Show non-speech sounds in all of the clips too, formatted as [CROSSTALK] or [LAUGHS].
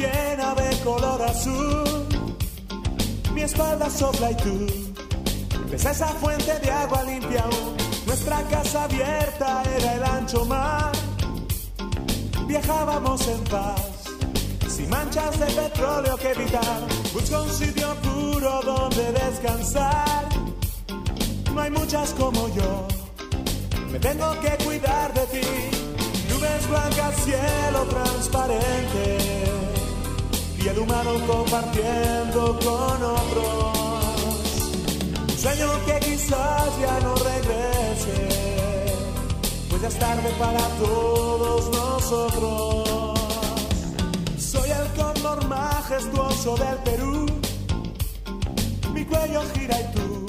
llena de color azul. Mi espalda sopla y tú ves esa fuente de agua limpia aún. Nuestra casa abierta era el ancho mar. Viajábamos en paz, sin manchas de petróleo que evitar. Busco un sitio puro donde descansar. No hay muchas como yo, me tengo que cuidar de ti. Nubes blancas, cielo transparente y el humano compartiendo con otros. Un sueño que quizás ya no regrese, pues ya es tarde para todos nosotros. Soy el cóndor majestuoso del Perú, mi cuello gira y tú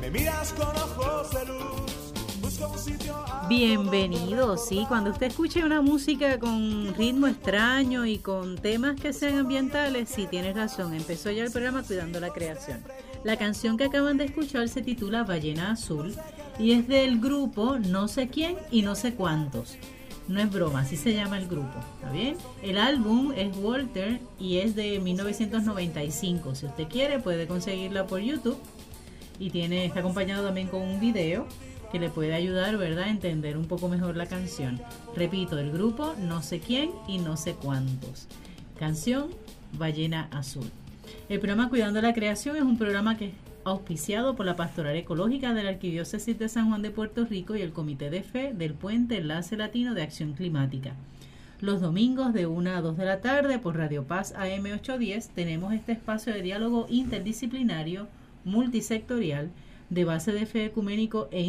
me miras con ojos de luz. Busco un sitio Bienvenido, sí, cuando usted escuche una música con ritmo extraño y con temas que sean ambientales, sí, tienes razón, empezó ya el programa Cuidando la Creación. La canción que acaban de escuchar se titula Ballena Azul y es del grupo No sé quién y no sé cuántos. No es broma, así se llama el grupo, ¿está bien? El álbum es Walter y es de 1995. Si usted quiere puede conseguirla por YouTube y tiene está acompañado también con un video que le puede ayudar, ¿verdad?, a entender un poco mejor la canción. Repito, el grupo No sé quién y no sé cuántos. Canción Ballena Azul. El programa Cuidando la Creación es un programa que es auspiciado por la Pastoral Ecológica de la Arquidiócesis de San Juan de Puerto Rico y el Comité de Fe del Puente Enlace Latino de Acción Climática. Los domingos de 1 a 2 de la tarde por Radio Paz AM 810 tenemos este espacio de diálogo interdisciplinario, multisectorial, de base de fe ecuménico e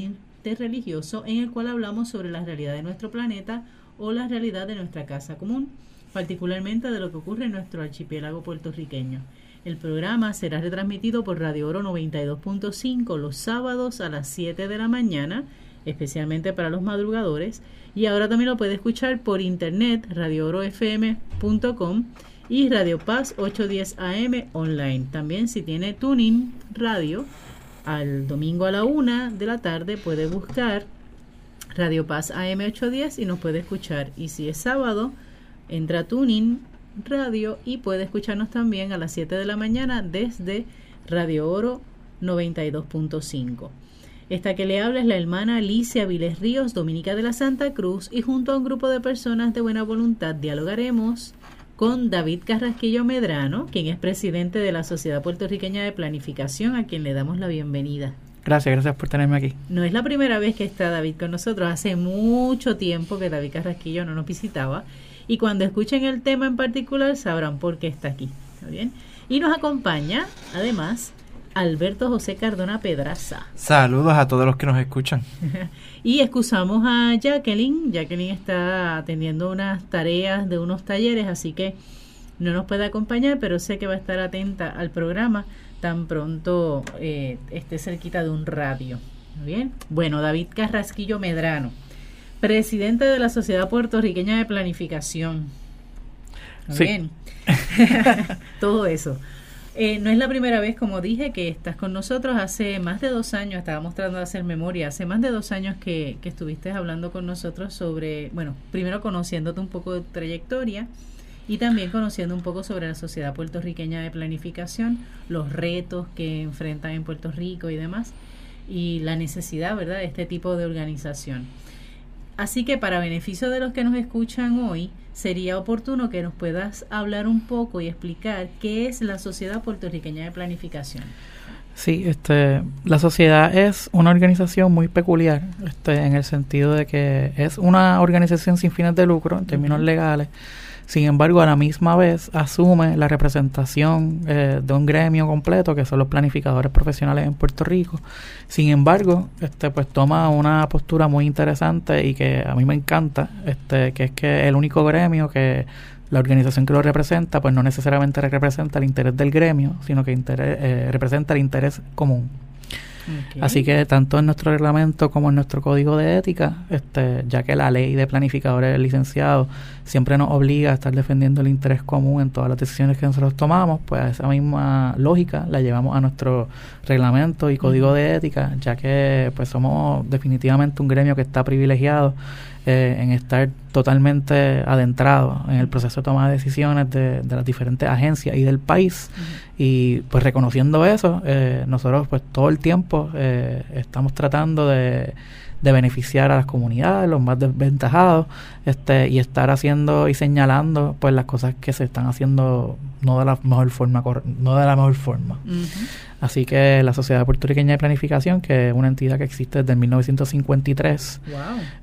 interreligioso, en el cual hablamos sobre la realidad de nuestro planeta o la realidad de nuestra casa común, particularmente de lo que ocurre en nuestro archipiélago puertorriqueño. El programa será retransmitido por Radio Oro 92.5 los sábados a las 7 de la mañana, especialmente para los madrugadores, y ahora también lo puede escuchar por internet, radioorofm.com y Radio Paz 810 AM online. También si tiene Tuning Radio, al domingo a la una de la tarde puede buscar Radio Paz AM 810 y nos puede escuchar. Y si es sábado, entra Tuning Radio y puede escucharnos también a las 7 de la mañana desde Radio Oro 92.5. Esta que le habla es la hermana Alicia Viles Ríos, dominica de la Santa Cruz, y junto a un grupo de personas de buena voluntad dialogaremos con David Carrasquillo Medrano, quien es presidente de la Sociedad Puertorriqueña de Planificación, a quien le damos la bienvenida. Gracias, gracias por tenerme aquí. No es la primera vez que está David con nosotros, hace mucho tiempo que David Carrasquillo no nos visitaba y cuando escuchen el tema en particular sabrán por qué está aquí. ¿Está bien? Y nos acompaña, además, Alberto José Cardona Pedraza. Saludos a todos los que nos escuchan. [LAUGHS] y excusamos a Jacqueline. Jacqueline está atendiendo unas tareas de unos talleres, así que no nos puede acompañar, pero sé que va a estar atenta al programa tan pronto eh, esté cerquita de un radio. Bien. Bueno, David Carrasquillo Medrano, presidente de la Sociedad Puertorriqueña de Planificación. Sí. Bien. [LAUGHS] [LAUGHS] Todo eso. Eh, no es la primera vez, como dije, que estás con nosotros. Hace más de dos años, estábamos tratando de hacer memoria, hace más de dos años que, que estuviste hablando con nosotros sobre, bueno, primero conociéndote un poco de tu trayectoria y también conociendo un poco sobre la Sociedad Puertorriqueña de Planificación, los retos que enfrentan en Puerto Rico y demás, y la necesidad, ¿verdad?, de este tipo de organización. Así que para beneficio de los que nos escuchan hoy, sería oportuno que nos puedas hablar un poco y explicar qué es la Sociedad Puertorriqueña de Planificación. Sí, este, la sociedad es una organización muy peculiar, este, en el sentido de que es una organización sin fines de lucro en términos legales. Sin embargo, a la misma vez asume la representación eh, de un gremio completo, que son los planificadores profesionales en Puerto Rico. Sin embargo, este, pues toma una postura muy interesante y que a mí me encanta, este, que es que el único gremio que la organización que lo representa, pues no necesariamente representa el interés del gremio, sino que eh, representa el interés común. Así que tanto en nuestro reglamento como en nuestro código de ética, este, ya que la ley de planificadores licenciados siempre nos obliga a estar defendiendo el interés común en todas las decisiones que nosotros tomamos, pues esa misma lógica la llevamos a nuestro reglamento y código de ética, ya que pues somos definitivamente un gremio que está privilegiado eh, en estar totalmente adentrado en el proceso de toma de decisiones de, las diferentes agencias y del país. Y pues reconociendo eso, eh, nosotros pues todo el tiempo eh, estamos tratando de de beneficiar a las comunidades, los más desventajados, este, y estar haciendo y señalando pues las cosas que se están haciendo no de la mejor forma, no de la mejor forma. Así que la Sociedad Puertorriqueña de Planificación, que es una entidad que existe desde 1953,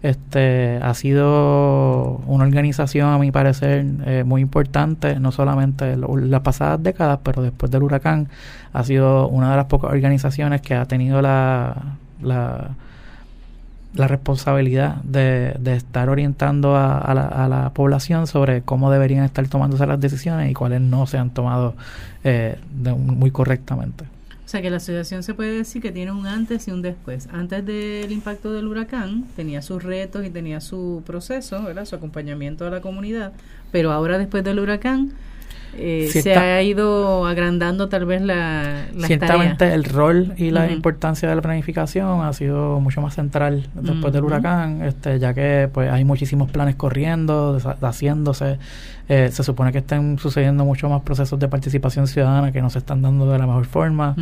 este, ha sido una organización, a mi parecer, eh, muy importante, no solamente en las pasadas décadas, pero después del huracán, ha sido una de las pocas organizaciones que ha tenido la, la la responsabilidad de, de estar orientando a, la, a, la, población sobre cómo deberían estar tomándose las decisiones y cuáles no se han tomado eh, muy correctamente. O sea que la asociación se puede decir que tiene un antes y un después. Antes del impacto del huracán tenía sus retos y tenía su proceso, ¿verdad? su acompañamiento a la comunidad, pero ahora después del huracán eh, se ha ido agrandando tal vez la, Ciertamente el rol y la importancia de la planificación ha sido mucho más central después del huracán, este, ya que pues hay muchísimos planes corriendo, haciéndose, eh, se supone que están sucediendo muchos más procesos de participación ciudadana que no se están dando de la mejor forma,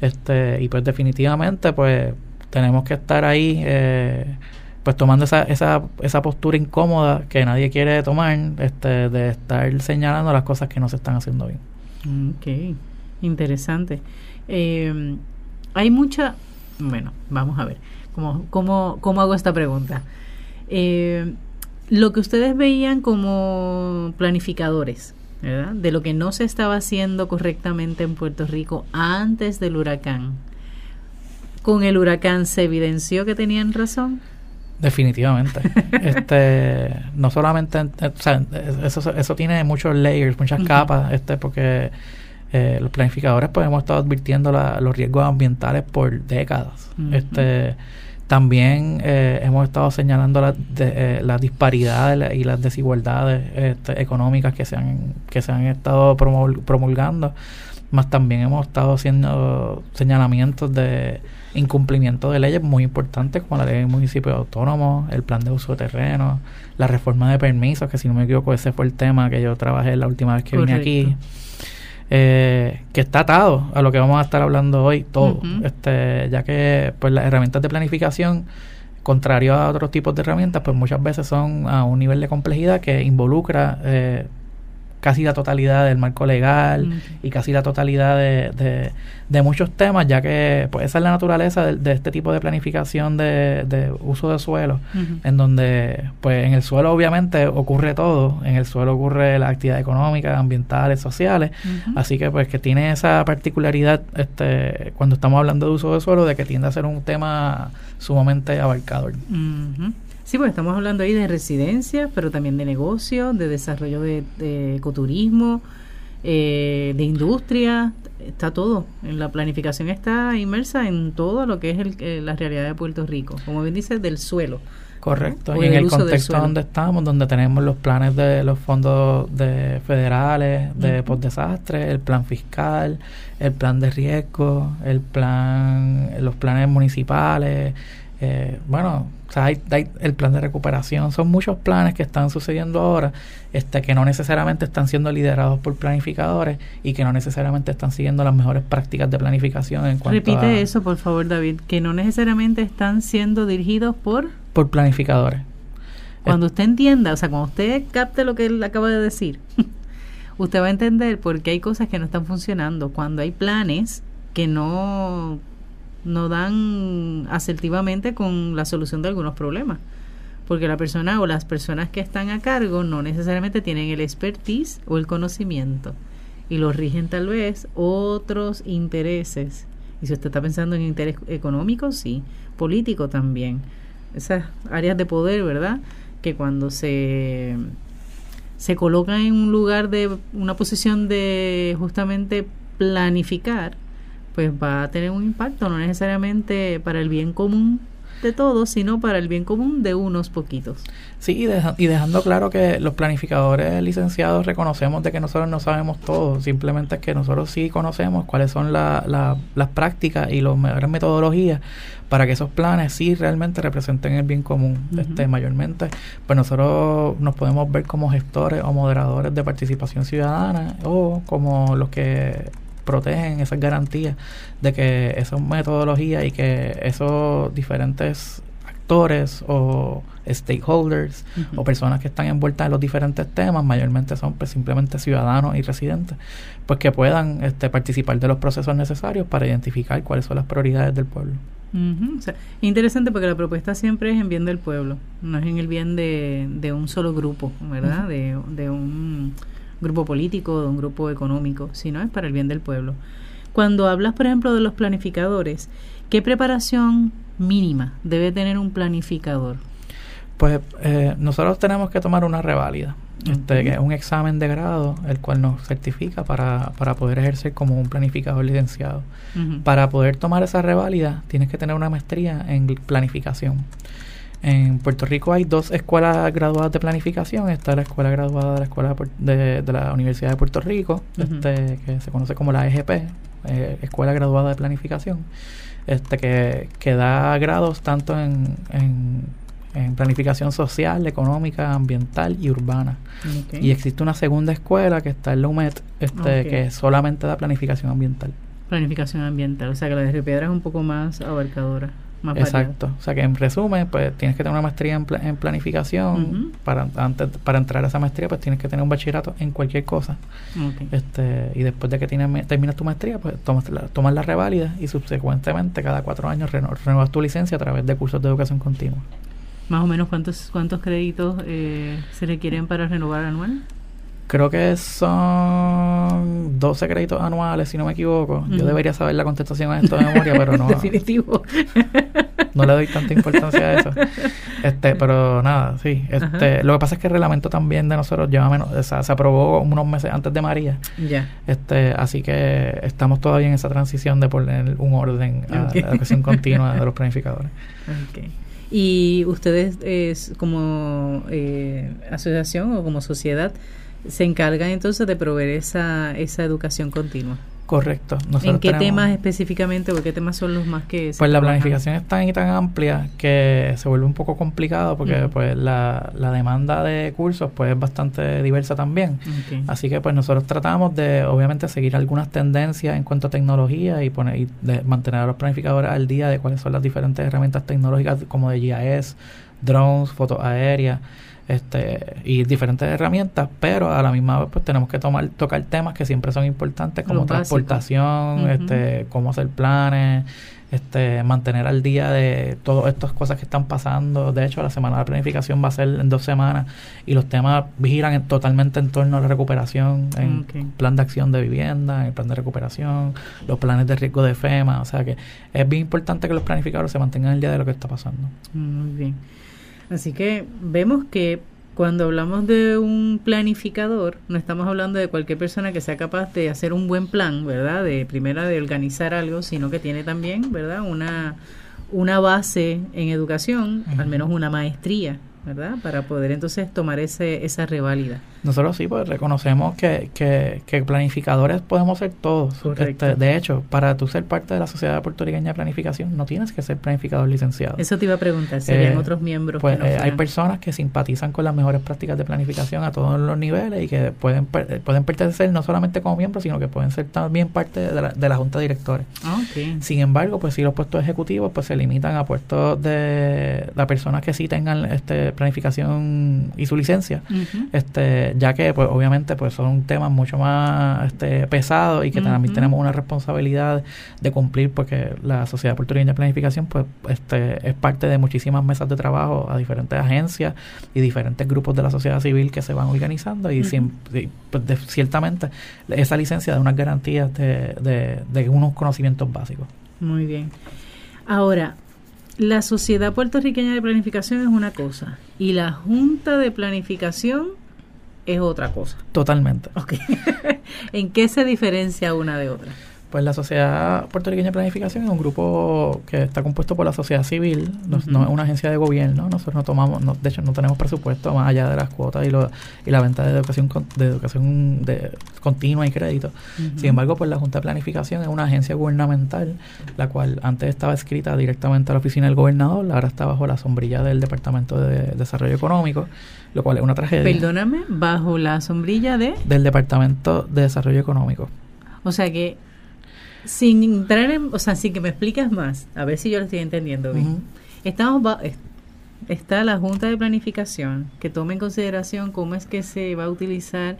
este, y pues definitivamente pues tenemos que estar ahí eh, pues tomando esa, esa, esa postura incómoda que nadie quiere tomar, este, de estar señalando las cosas que no se están haciendo bien. Ok, interesante. Eh, hay mucha, bueno, vamos a ver, ¿cómo, cómo, cómo hago esta pregunta? Eh, lo que ustedes veían como planificadores, ¿verdad? De lo que no se estaba haciendo correctamente en Puerto Rico antes del huracán. ¿Con el huracán se evidenció que tenían razón? Definitivamente. [LAUGHS] este, no solamente, o sea, eso, eso tiene muchos layers, muchas capas, este, porque eh, los planificadores pues hemos estado advirtiendo los riesgos ambientales por décadas. Este, también eh, hemos estado señalando la, de, eh, las disparidades y las desigualdades este, económicas que se han que se han estado promulgando, más también hemos estado haciendo señalamientos de incumplimiento de leyes muy importantes como la ley de municipios autónomos, el plan de uso de terreno, la reforma de permisos, que si no me equivoco ese fue el tema que yo trabajé la última vez que vine aquí. Eh, que está atado a lo que vamos a estar hablando hoy todo, este, ya que pues las herramientas de planificación contrario a otros tipos de herramientas, pues muchas veces son a un nivel de complejidad que involucra eh, casi la totalidad del marco legal y casi la totalidad de, de, muchos temas, ya que pues esa es la naturaleza de, este tipo de planificación de, uso de suelo, en donde pues en el suelo obviamente ocurre todo, en el suelo ocurre la actividad económica, ambientales, sociales, así que pues que tiene esa particularidad este cuando estamos hablando de uso de suelo de que tiende a ser un tema sumamente abarcador. Sí, pues estamos hablando ahí de residencia, pero también de negocio, de desarrollo de, ecoturismo, eh, de industria, está todo. En la planificación está inmersa en todo lo que es el, eh, la realidad de Puerto Rico, como bien dice, del suelo. Correcto, y en el, contexto donde estamos, donde tenemos los planes de los fondos de federales de postdesastre, el plan fiscal, el plan de riesgo, el plan, los planes municipales, eh, bueno, o sea, hay, el plan de recuperación, son muchos planes que están sucediendo ahora, este, que no necesariamente están siendo liderados por planificadores y que no necesariamente están siguiendo las mejores prácticas de planificación en cuanto Repite eso, por favor, David, que no necesariamente están siendo dirigidos por... Por planificadores. Cuando usted entienda, o sea, cuando usted capte lo que él acaba de decir, [LAUGHS] usted va a entender por qué hay cosas que no están funcionando, cuando hay planes que no no dan asertivamente con la solución de algunos problemas. Porque la persona o las personas que están a cargo no necesariamente tienen el expertise o el conocimiento. Y lo rigen tal vez otros intereses. Y si usted está pensando en interés económico, sí. Político también. Esas áreas de poder, ¿verdad? Que cuando se, se colocan en un lugar de una posición de justamente planificar, pues va a tener un impacto, no necesariamente para el bien común de todos, sino para el bien común de unos poquitos. Sí, y, y, dejando claro que los planificadores licenciados reconocemos de que nosotros no sabemos todo, simplemente es que nosotros sí conocemos cuáles son las prácticas y las mejores metodologías para que esos planes sí realmente representen el bien común. este Mayormente, pues nosotros nos podemos ver como gestores o moderadores de participación ciudadana o como los que protegen esas garantías de que esas metodologías y que esos diferentes actores o stakeholders o personas que están envueltas en los diferentes temas, mayormente son pues, simplemente ciudadanos y residentes, pues que puedan este, participar de los procesos necesarios para identificar cuáles son las prioridades del pueblo. interesante porque la propuesta siempre es en bien del pueblo, no es en el bien de, de un solo grupo, ¿verdad? de, de un grupo político, de un grupo económico, sino es para el bien del pueblo. Cuando hablas, por ejemplo, de los planificadores, ¿qué preparación mínima debe tener un planificador? Pues eh, nosotros tenemos que tomar una reválida, este, que es un examen de grado, el cual nos certifica para, para poder ejercer como un planificador licenciado. Para poder tomar esa reválida, tienes que tener una maestría en planificación. En Puerto Rico hay dos escuelas graduadas de planificación. Está la escuela graduada de la escuela de, la Universidad de Puerto Rico, este, que se conoce como la EGP, eh, Escuela Graduada de Planificación, este, que, que da grados tanto en, en, planificación social, económica, ambiental y urbana. Y existe una segunda escuela que está en la UMED, este, que solamente da planificación ambiental. Planificación ambiental, o sea que la de Río Piedra es un poco más abarcadora. Exacto. O sea que en resumen, pues tienes que tener una maestría en, planificación. para, antes, para entrar a esa maestría, pues tienes que tener un bachillerato en cualquier cosa. Este, y después de que tienes, terminas tu maestría, pues tomas la, tomas la reválida y subsecuentemente cada cuatro años renuevas tu licencia a través de cursos de educación continua. Más o menos cuántos cuántos créditos eh, se requieren para renovar anual? Creo que son 12 créditos anuales, si no me equivoco. Yo debería saber la contestación a esto de memoria, pero no. [LAUGHS] Definitivo. [LAUGHS] no le doy tanta importancia a eso. Este, pero nada, sí. Este, lo que pasa es que el reglamento también de nosotros lleva menos, o sea, se aprobó unos meses antes de María. Ya. Este, así que estamos todavía en esa transición de poner un orden a la educación [LAUGHS] continua de los planificadores. Okay. Y ustedes, es, como eh, asociación o como sociedad, se encargan entonces de proveer esa, esa educación continua. Correcto. ¿En qué temas específicamente o qué temas son los más que... Pues la planificación es tan y tan amplia que se vuelve un poco complicado porque pues la, la, demanda de cursos pues es bastante diversa también. Así que pues nosotros tratamos de obviamente seguir algunas tendencias en cuanto a tecnología y poner y de mantener a los planificadores al día de cuáles son las diferentes herramientas tecnológicas como de GIS, drones, fotos aéreas este y diferentes herramientas, pero a la misma vez pues tenemos que tomar tocar temas que siempre son importantes como transportación, este cómo hacer planes, este mantener al día de todas estas cosas que están pasando. De hecho, la semana de planificación va a ser en dos semanas y los temas giran totalmente en torno a la recuperación, en plan de acción de vivienda, en el plan de recuperación, los planes de riesgo de FEMA. O sea que es bien importante que los planificadores se mantengan al día de lo que está pasando. Muy bien. Así que vemos que cuando hablamos de un planificador, no estamos hablando de cualquier persona que sea capaz de hacer un buen plan, ¿verdad? De primera de organizar algo, sino que tiene también, ¿verdad? Una una base en educación, al menos una maestría ¿verdad? Para poder entonces tomar ese, esa reválida. Nosotros sí, pues reconocemos que, que, que planificadores podemos ser todos. Este, de hecho, para tú ser parte de la Sociedad Puertorriqueña de Planificación, no tienes que ser planificador licenciado. Eso te iba a preguntar, ¿serían eh, otros miembros? Pues eh, hay personas que simpatizan con las mejores prácticas de planificación a todos los niveles y que pueden, pueden pertenecer no solamente como miembros, sino que pueden ser también parte de la, de la Junta de Directores. Ah, Sin embargo, pues si los puestos ejecutivos pues se limitan a puestos de las personas que sí tengan este planificación y su licencia, este, ya que pues obviamente pues son temas mucho más este, pesados y que también tenemos una responsabilidad de cumplir porque la Sociedad Puertorriqueña de Planificación pues este, es parte de muchísimas mesas de trabajo a diferentes agencias y diferentes grupos de la sociedad civil que se van organizando y, pues, ciertamente esa licencia da unas garantías de, de, de unos conocimientos básicos. Muy bien. Ahora, la Sociedad Puertorriqueña de Planificación es una cosa y la Junta de Planificación es otra cosa. Totalmente. [LAUGHS] ¿En qué se diferencia una de otra? Pues la Sociedad Puertorriqueña de Planificación es un grupo que está compuesto por la sociedad civil, no, no es una agencia de gobierno, nosotros no tomamos, no, de hecho no tenemos presupuesto más allá de las cuotas y, lo, y la venta de educación de educación de continua y crédito. Sin embargo, pues la Junta de Planificación es una agencia gubernamental, la cual antes estaba escrita directamente a la oficina del gobernador, ahora está bajo la sombrilla del Departamento de Desarrollo Económico, lo cual es una tragedia. Perdóname, bajo la sombrilla de... Del Departamento de Desarrollo Económico. O sea que sin entrar en, o sea, sin que me explicas más, a ver si yo lo estoy entendiendo bien. Estamos está la Junta de Planificación que toma en consideración cómo es que se va a utilizar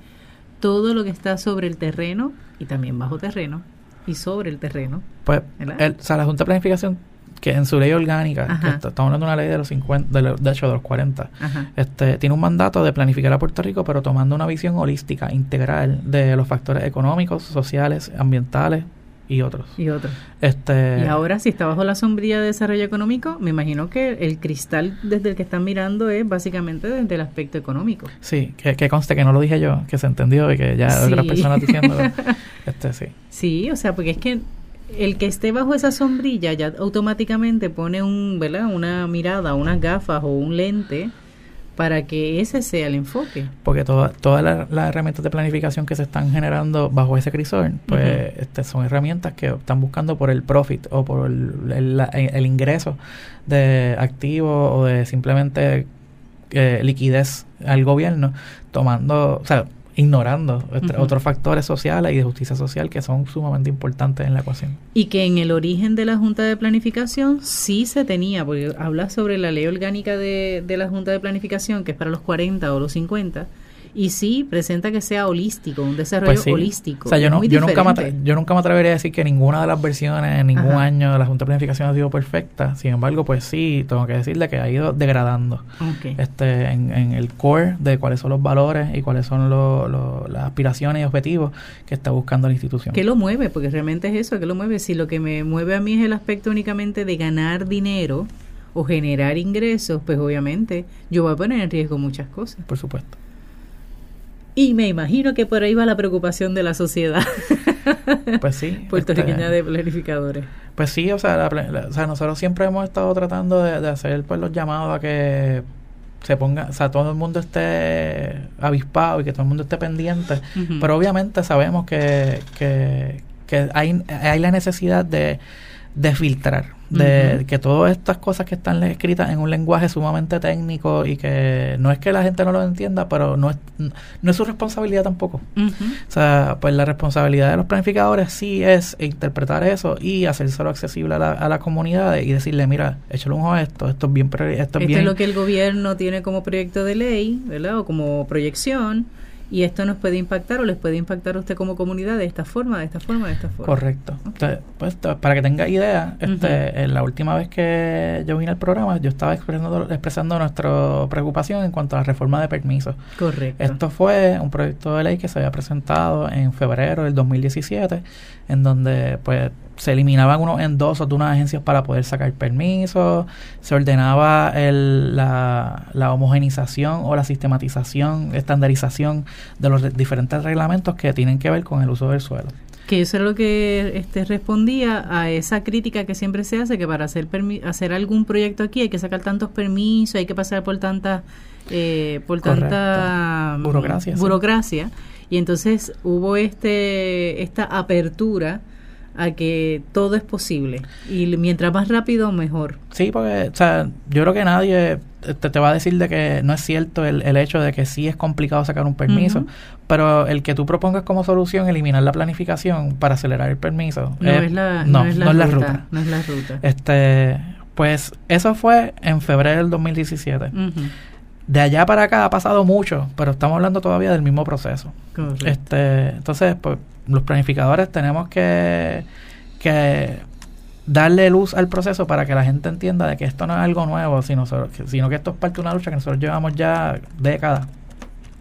todo lo que está sobre el terreno y también bajo terreno y sobre el terreno. Pues, o sea, la Junta de Planificación que en su ley orgánica, estamos hablando de una ley de los 50, de, hecho de los 40, este, tiene un mandato de planificar a Puerto Rico, pero tomando una visión holística, integral de los factores económicos, sociales, ambientales, y otros. Y otros. Este, y ahora, si está bajo la sombrilla de desarrollo económico, me imagino que el cristal desde el que están mirando es básicamente desde el aspecto económico. Sí, que, conste que no lo dije yo, que se entendió y que ya otras personas diciendo. [LAUGHS] este, sí. Sí, o sea, porque es que el que esté bajo esa sombrilla ya automáticamente pone un, ¿verdad? una mirada, unas gafas o un lente para que ese sea el enfoque. Porque todas las herramientas de planificación que se están generando bajo ese crisol, pues este, son herramientas que están buscando por el profit o por el, ingreso de activos o de simplemente eh, liquidez al gobierno, tomando, o sea, ignorando otros factores sociales y de justicia social que son sumamente importantes en la ecuación. Y que en el origen de la Junta de Planificación sí se tenía, porque habla sobre la ley orgánica de, de la Junta de Planificación, que es para los 40 o los 50, y sí presenta que sea holístico, un desarrollo pues holístico. O sea, yo, no, yo, nunca me yo nunca me atrevería a decir que ninguna de las versiones en ningún año de la Junta de Planificación ha sido perfecta. Sin embargo, pues sí, tengo que decirle que ha ido degradando este en, el core de cuáles son los valores y cuáles son las aspiraciones y objetivos que está buscando la institución. ¿Qué lo mueve? Porque realmente es eso, ¿qué lo mueve? Si lo que me mueve a mí es el aspecto únicamente de ganar dinero o generar ingresos, pues obviamente yo voy a poner en riesgo muchas cosas. Por supuesto. Y me imagino que por ahí va la preocupación de la sociedad. [LAUGHS] Pues sí. Puertorriqueña este, de planificadores. Pues sí, o sea, o sea, nosotros siempre hemos estado tratando de, hacer pues, los llamados a que se ponga, o sea, todo el mundo esté avispado y que todo el mundo esté pendiente. Pero obviamente sabemos que, que, que hay, hay la necesidad de, de filtrar de que todas estas cosas que están escritas en un lenguaje sumamente técnico y que no es que la gente no lo entienda, pero no es, no es su responsabilidad tampoco. O sea, pues la responsabilidad de los planificadores sí es interpretar eso y hacérselo accesible a la, a la comunidad y decirle, mira, échale un ojo a esto, esto es bien... Esto es, esto bien. es lo que el gobierno tiene como proyecto de ley, ¿verdad? O como proyección y esto nos puede impactar o les puede impactar a usted como comunidad de esta forma, de esta forma, de esta forma. Correcto. pues, para que tenga idea, este, la última vez que yo vine al programa, yo estaba expresando, expresando nuestra preocupación en cuanto a la reforma de permisos. Correcto. Esto fue un proyecto de ley que se había presentado en febrero del 2017, en donde pues se eliminaban unos endosos de unas agencias para poder sacar permisos, se ordenaba el, la, la, homogenización o la sistematización, estandarización de los diferentes reglamentos que tienen que ver con el uso del suelo. Que eso es lo que este respondía a esa crítica que siempre se hace, que para hacer, hacer algún proyecto aquí hay que sacar tantos permisos, hay que pasar por tanta, eh, por tanta burocracia. burocracia. Y entonces hubo este esta apertura a que todo es posible y mientras más rápido mejor. Sí, porque o sea, yo creo que nadie te, va a decir de que no es cierto el, el hecho de que sí es complicado sacar un permiso, pero el que tú propongas como solución eliminar la planificación para acelerar el permiso no es, la, no, es la, ruta, No es la ruta. Este, pues eso fue en febrero del 2017. De allá para acá ha pasado mucho, pero estamos hablando todavía del mismo proceso. Este, entonces, pues los planificadores tenemos que, que darle luz al proceso para que la gente entienda de que esto no es algo nuevo, sino, sino que esto es parte de una lucha que nosotros llevamos ya décadas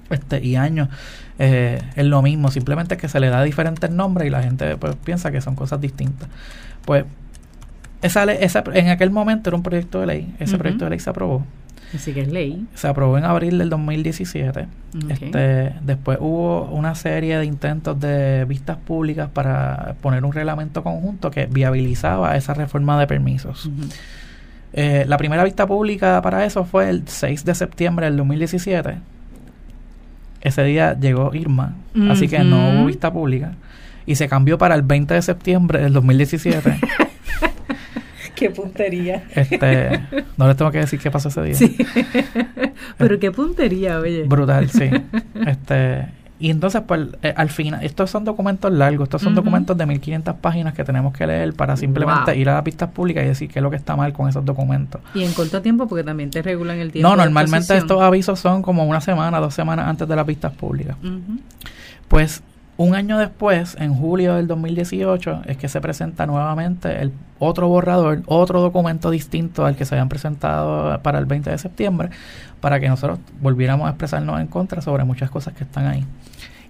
este, y años. Eh, es lo mismo, simplemente que se le da diferentes nombres y la gente pues, piensa que son cosas distintas. Pues esa, esa, en aquel momento era un proyecto de ley, ese proyecto de ley se aprobó. Así que es ley. Se aprobó en abril del 2017. Ok. Este, después hubo una serie de intentos de vistas públicas para poner un reglamento conjunto que viabilizaba esa reforma de permisos. Eh, la primera vista pública para eso fue el 6 de septiembre del 2017. Ese día llegó Irma, así que no hubo vista pública. Y se cambió para el 20 de septiembre del 2017. [LAUGHS] Qué puntería. este, no les tengo que decir qué pasó ese día. Sí. [LAUGHS] Pero qué puntería, oye. Brutal, sí. Este, y entonces, pues, eh, al final, estos son documentos largos, estos son documentos de 1500 páginas que tenemos que leer para simplemente Wow. ir a las pistas públicas y decir qué es lo que está mal con esos documentos. Y en corto tiempo, porque también te regulan el tiempo. No, normalmente estos avisos son como una semana, dos semanas antes de las pistas públicas. Pues un año después, en julio del 2018, es que se presenta nuevamente el otro borrador, otro documento distinto al que se habían presentado para el 20 de septiembre, para que nosotros volviéramos a expresarnos en contra sobre muchas cosas que están ahí,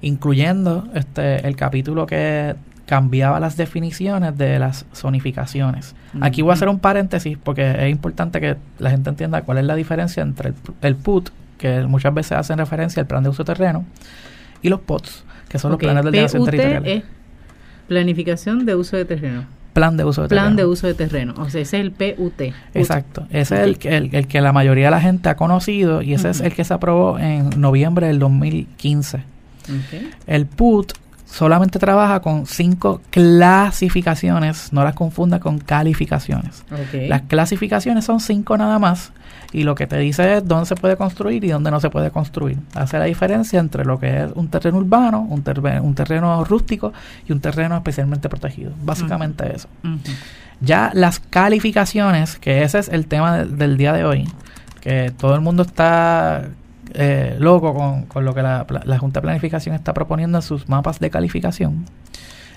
incluyendo este el capítulo que cambiaba las definiciones de las zonificaciones. Aquí voy a hacer un paréntesis porque es importante que la gente entienda cuál es la diferencia entre el, el PUT, que muchas veces hacen referencia al plan de uso de terreno, y los POTS, que son los planes de ordenación territorial. es planificación de uso de terreno. Plan de uso de Plan terreno. de uso de terreno. O sea, ese es el PUT. Exacto. Ese es el, que- el, el que la mayoría de la gente ha conocido y ese es el que se aprobó en noviembre del 2015. Ok. El PUT solamente trabaja con cinco clasificaciones, no las confunda con calificaciones. Las clasificaciones son cinco nada más y lo que te dice es dónde se puede construir y dónde no se puede construir. Hace la diferencia entre lo que es un terreno urbano, un, terre- un terreno rústico y un terreno especialmente protegido. Básicamente eso. Ya las calificaciones, que ese es el tema de- del día de hoy, que todo el mundo está eh, loco con, con lo que la, la Junta de Planificación está proponiendo en sus mapas de calificación.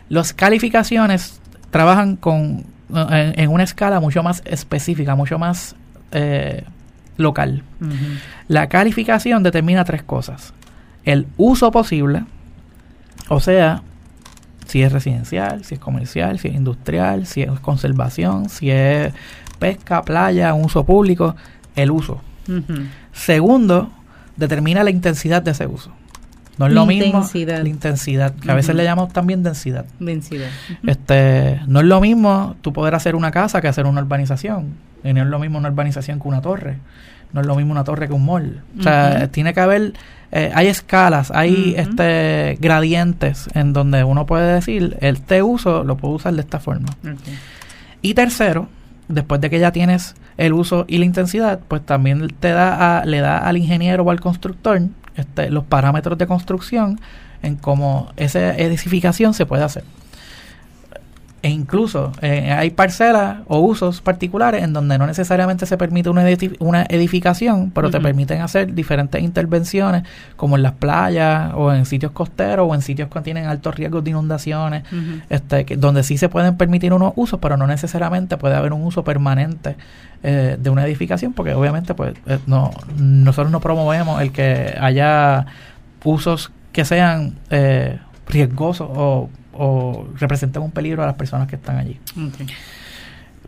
Las calificaciones trabajan con en, en una escala mucho más específica, mucho más eh, local. La calificación determina tres cosas. El uso posible, o sea, si es residencial, si es comercial, si es industrial, si es conservación, si es pesca, playa, un uso público, el uso. Segundo, determina la intensidad de ese uso. No es lo mismo Intensidad. la intensidad, que a veces le llamamos también densidad. Densidad. Este, no es lo mismo tú poder hacer una casa que hacer una urbanización. Y no es lo mismo una urbanización que una torre. No es lo mismo una torre que un mall. O sea, tiene que haber, eh, hay escalas, hay este gradientes en donde uno puede decir, este uso lo puedo usar de esta forma. Y tercero, después de que ya tienes el uso y la intensidad, pues también te da a- le da al ingeniero o al constructor este, los parámetros de construcción en cómo esa edificación se puede hacer. E incluso eh, hay parcelas o usos particulares en donde no necesariamente se permite una, una edificación, pero te permiten hacer diferentes intervenciones, como en las playas o en sitios costeros o en sitios que tienen altos riesgos de inundaciones este, que- donde sí se pueden permitir unos usos, pero no necesariamente puede haber un uso permanente eh, de una edificación, porque obviamente pues eh, no nosotros no promovemos el que haya usos que sean eh, riesgosos o, o representen un peligro a las personas que están allí.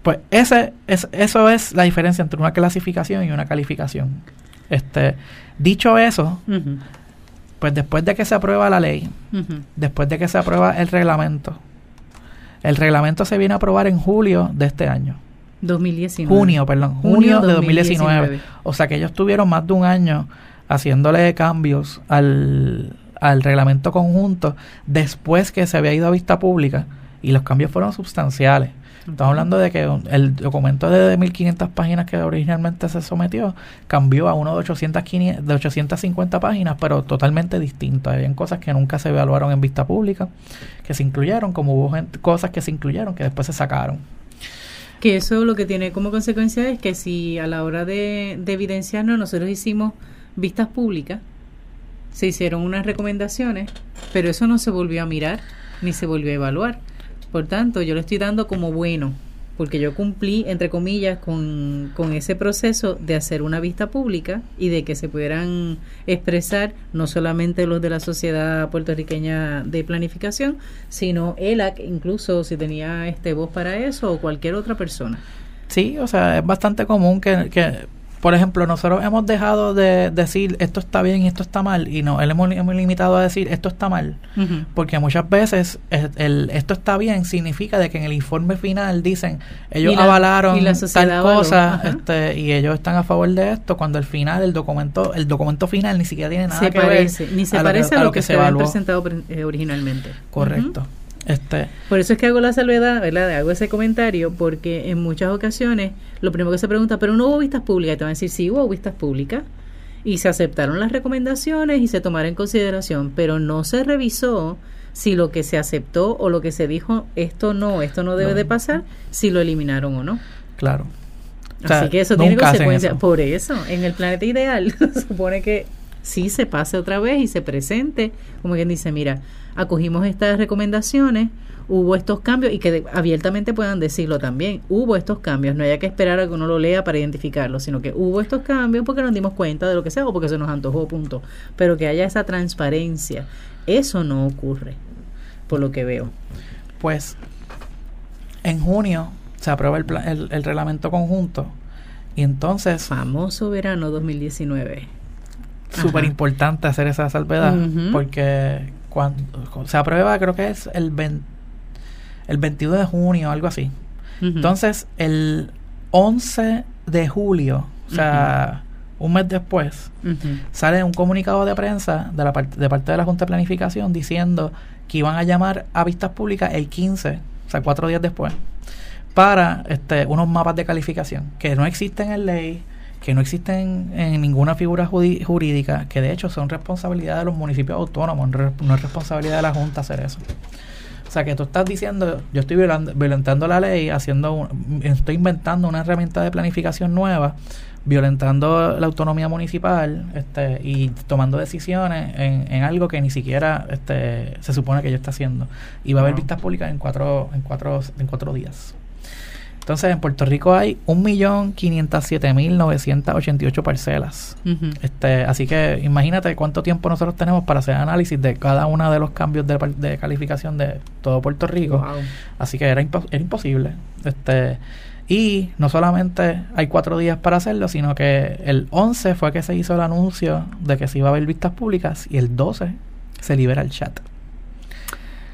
Pues ese, es, eso es la diferencia entre una clasificación y una calificación. Este, dicho eso, pues después de que se aprueba la ley, después de que se aprueba el reglamento. El reglamento se viene a aprobar en julio de este año. 2019. Junio, perdón, junio, Junio de 2019. 2019. O sea que ellos tuvieron más de un año haciéndole cambios al, al reglamento conjunto después que se había ido a vista pública y los cambios fueron sustanciales. Estamos hablando de que el documento de 1500 páginas que originalmente se sometió cambió a uno de 800, 500 de 850 páginas, pero totalmente distinto. Habían cosas que nunca se evaluaron en vista pública, que se incluyeron, como hubo gente- cosas que se incluyeron que después se sacaron. Que eso lo que tiene como consecuencia es que si a la hora de, de evidenciarnos nosotros hicimos vistas públicas, se hicieron unas recomendaciones, pero eso no se volvió a mirar ni se volvió a evaluar. Por tanto, yo lo estoy dando como bueno, porque yo cumplí, entre comillas, con, con ese proceso de hacer una vista pública y de que se pudieran expresar no solamente los de la Sociedad Puertorriqueña de Planificación, sino ELAC, incluso si tenía este voz para eso, o cualquier otra persona. Sí, o sea, es bastante común que, que por ejemplo, nosotros hemos dejado de decir esto está bien y esto está mal y no, él hemos, hemos limitado a decir esto está mal, porque muchas veces el, esto está bien significa de que en el informe final dicen ellos avalaron tal cosa este, y ellos están a favor de esto cuando al final el documento el documento final ni siquiera tiene nada que ver ni se parece a lo que, se, había presentado eh, originalmente. Correcto. Este, Por eso es que hago la salvedad, ¿verdad? Hago ese comentario porque en muchas ocasiones lo primero que se pregunta, pero no hubo vistas públicas, y te van a decir, sí hubo vistas públicas y se aceptaron las recomendaciones y se tomaron en consideración, pero no se revisó si lo que se aceptó o lo que se dijo, esto no, esto no debe de pasar, si lo eliminaron o no. Claro. Así que eso tiene consecuencias. Por eso, en el planeta ideal, [LAUGHS] se supone que sí se pase otra vez y se presente, como quien dice, mira, acogimos estas recomendaciones, hubo estos cambios y que abiertamente puedan decirlo también, hubo estos cambios, no haya que esperar a que uno lo lea para identificarlo, sino que hubo estos cambios porque nos dimos cuenta de lo que sea o porque se nos antojó, punto. Pero que haya esa transparencia, eso no ocurre, por lo que veo. Pues en junio se aprueba el, el, reglamento conjunto y entonces... Famoso verano 2019. Súper importante hacer esa salvedad porque cuando se aprueba, creo que es el, el 22 de junio, algo así. Entonces, el 11 de julio, o sea, un mes después, sale un comunicado de prensa de, la de parte de la Junta de Planificación diciendo que iban a llamar a vistas públicas el 15, o sea, cuatro días después, para este, unos mapas de calificación que no existen en ley, que no existen en ninguna figura jurídica, que de hecho son responsabilidad de los municipios autónomos, no es responsabilidad de la Junta hacer eso. O sea, que tú estás diciendo, yo estoy violentando la ley, haciendo estoy inventando una herramienta de planificación nueva, violentando la autonomía municipal este, y tomando decisiones en, algo que ni siquiera este, se supone que yo está haciendo. Y va a haber vistas públicas en cuatro, en cuatro, en cuatro días. Entonces, en Puerto Rico hay 1.507.988 parcelas. este, así que imagínate cuánto tiempo nosotros tenemos para hacer análisis de cada uno de los cambios de, calificación de todo Puerto Rico. Así que era, era imposible. Este, y no solamente hay cuatro días para hacerlo, sino que el 11 fue que se hizo el anuncio de que se iba a haber vistas públicas y el 12 se libera el chat.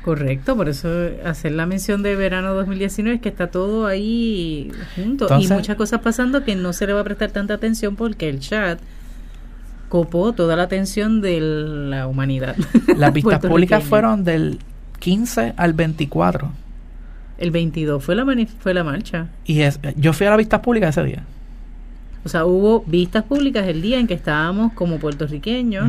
Correcto, por eso hacer la mención de verano 2019 es que está todo ahí junto y muchas cosas pasando que no se le va a prestar tanta atención porque el chat copó toda la atención de la humanidad. [LAUGHS] Las vistas públicas fueron del 15 al 24. El 22 fue la fue la marcha. Y es, yo fui a la vista pública ese día. O sea, hubo vistas públicas el día en que estábamos como puertorriqueños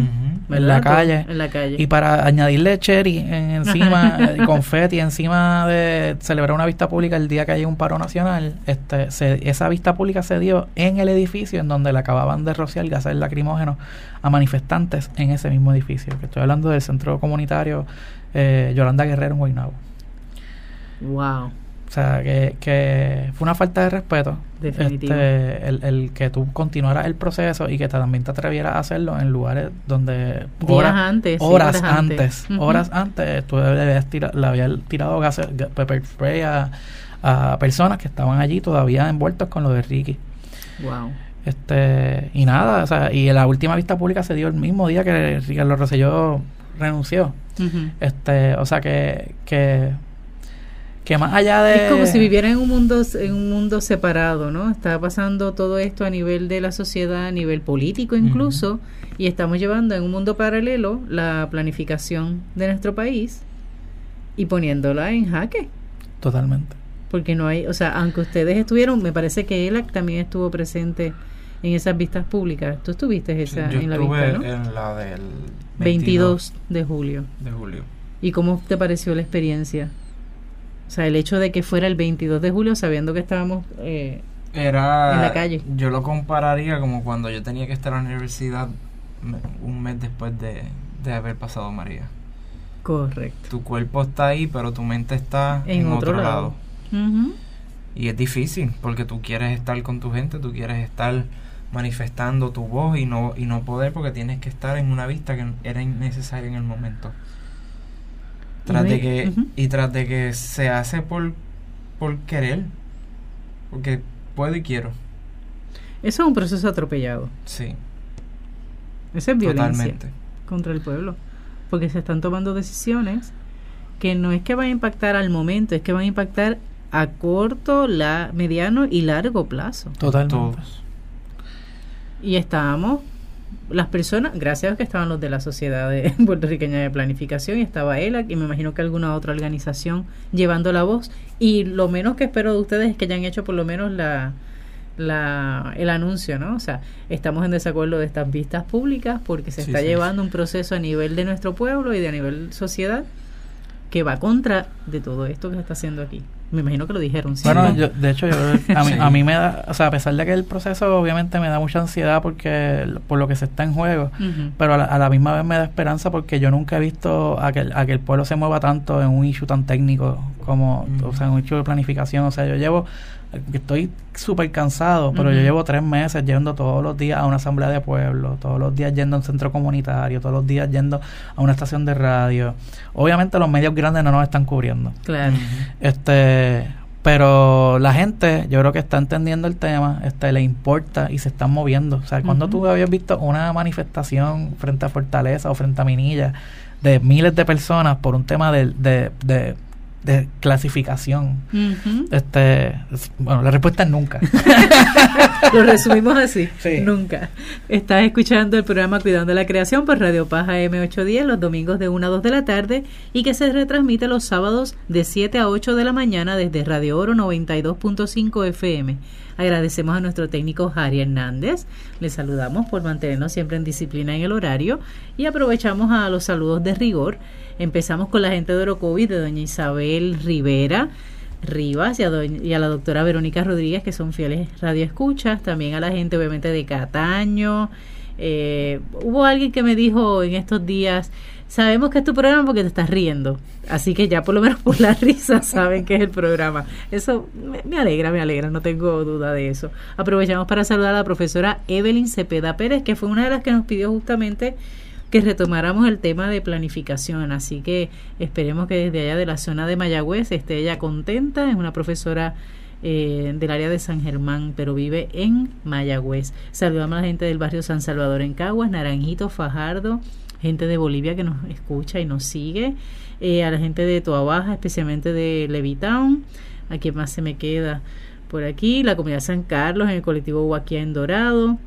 en la calle. En la calle. Y para añadirle cherry encima, [LAUGHS] eh, confeti encima de celebrar una vista pública el día que haya un paro nacional, este, esa vista pública se dio en el edificio en donde le acababan de rociar gases lacrimógenos a manifestantes en ese mismo edificio. Que estoy hablando del centro comunitario eh, Yolanda Guerrero en Guaynabo. Wow. O sea, que, que fue una falta de respeto. Este, el, que tú continuaras el proceso y que también te atrevieras a hacerlo en lugares donde... Días antes. Horas, antes. Horas antes. Tú le habías tirado gases, pepper spray a, a personas que estaban allí todavía envueltos con lo de Ricky. Wow. Este, y nada, o sea, y la última vista pública se dio el mismo día que Ricardo Rosselló renunció. Este, o sea que, que que más allá de es como si vivieran en un mundo en un mundo separado no está pasando todo esto a nivel de la sociedad a nivel político incluso y estamos llevando en un mundo paralelo la planificación de nuestro país y poniéndola en jaque. Totalmente. Porque no hay o sea aunque ustedes estuvieron me parece que él también estuvo presente en esas vistas públicas. Tú estuviste esa en la vista ¿no? en la del 22 de julio. de julio. Y cómo te pareció la experiencia o sea, el hecho de que fuera el 22 de julio sabiendo que estábamos eh, Era, en la calle. Yo lo compararía como cuando yo tenía que estar en la universidad un mes después de, haber pasado María. Correcto. Tu cuerpo está ahí, pero tu mente está en, otro, lado. Y es difícil porque tú quieres estar con tu gente, tú quieres estar manifestando tu voz y no, y no poder porque tienes que estar en una vista que era innecesaria en el momento tras de que y tras de que se hace por por querer porque puedo y quiero Eso es un proceso atropellado. Sí. Esa es violencia contra el pueblo. Porque se están tomando decisiones que no es que van a impactar al momento, es que van a impactar a corto, la, mediano y largo plazo. Totalmente. Y estábamos, las personas, gracias a que estaban los de la Sociedad de [LAUGHS] Puertorriqueña de Planificación y estaba él y me imagino que alguna otra organización llevando la voz. Y lo menos que espero de ustedes es que hayan hecho por lo menos la, la, el anuncio, ¿no? O sea, estamos en desacuerdo de estas vistas públicas porque se está llevando un proceso a nivel de nuestro pueblo y de a nivel sociedad que va contra de todo esto que se está haciendo aquí. Me imagino que lo dijeron. Bueno, de hecho, a, mí, [LAUGHS] me da, o sea, a pesar de que el proceso obviamente me da mucha ansiedad porque por lo que se está en juego, pero a la, misma vez me da esperanza porque yo nunca he visto a que, a que el pueblo se mueva tanto en un issue tan técnico como, o sea, en un issue de planificación. O sea, yo llevo estoy súper cansado, pero yo llevo tres meses yendo todos los días a una asamblea de pueblo, todos los días yendo a un centro comunitario, todos los días yendo a una estación de radio. Obviamente los medios grandes no nos están cubriendo. Claro. Este, pero la gente, yo creo que está entendiendo el tema, este, le importa y se están moviendo. O sea, cuando tú habías visto una manifestación frente a Fortaleza o frente a Minilla de miles de personas por un tema de, de de clasificación. Este, bueno, la respuesta es nunca. [LAUGHS] Lo resumimos así, nunca. Estás escuchando el programa Cuidando la Creación por Radio Paja M810 los domingos de 1 a 2 de la tarde y que se retransmite los sábados de 7 a 8 de la mañana desde Radio Oro 92.5 FM. Agradecemos a nuestro técnico Jari Hernández. Le saludamos por mantenernos siempre en disciplina en el horario y aprovechamos a los saludos de rigor Empezamos con la gente de Orocovis, de doña Isabel Rivera. Rivas y a, la doctora Verónica Rodríguez, que son fieles radioescuchas, también a la gente obviamente de Cataño. Eh, hubo alguien que me dijo en estos días, sabemos que es tu programa porque te estás riendo, así que ya por lo menos [LAUGHS] por la risa saben que es el programa. Eso me, alegra, me alegra, no tengo duda de eso. Aprovechamos para saludar a la profesora Evelyn Cepeda Pérez, que fue una de las que nos pidió justamente que retomáramos el tema de planificación. Así que esperemos que desde allá de la zona de Mayagüez esté ella contenta. Es una profesora eh, del área de San Germán, pero vive en Mayagüez. Saludamos a la gente del barrio San Salvador en Caguas, Naranjito, Fajardo, gente de Bolivia que nos escucha y nos sigue, eh, a la gente de Toabaja, especialmente de Levitown, a quien más se me queda por aquí, la comunidad San Carlos, en el colectivo Huaquía en Dorado,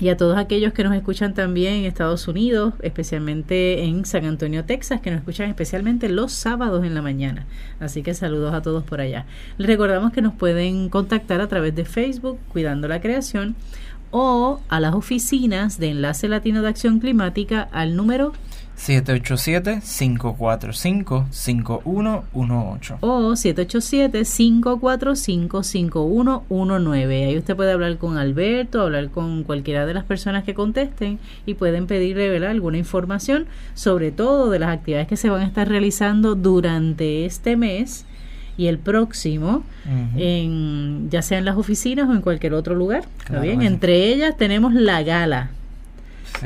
y a todos aquellos que nos escuchan también en Estados Unidos, especialmente en San Antonio, Texas, que nos escuchan especialmente los sábados en la mañana. Así que saludos a todos por allá. Les recordamos que nos pueden contactar a través de Facebook, Cuidando la Creación, o a las oficinas de Enlace Latino de Acción Climática al número 787-545-5118. O 787-545-5119. Ahí usted puede hablar con Alberto, hablar con cualquiera de las personas que contesten y pueden pedirle alguna información, sobre todo de las actividades que se van a estar realizando durante este mes y el próximo, en, ya sea en las oficinas o en cualquier otro lugar. bien? Entre ellas tenemos la gala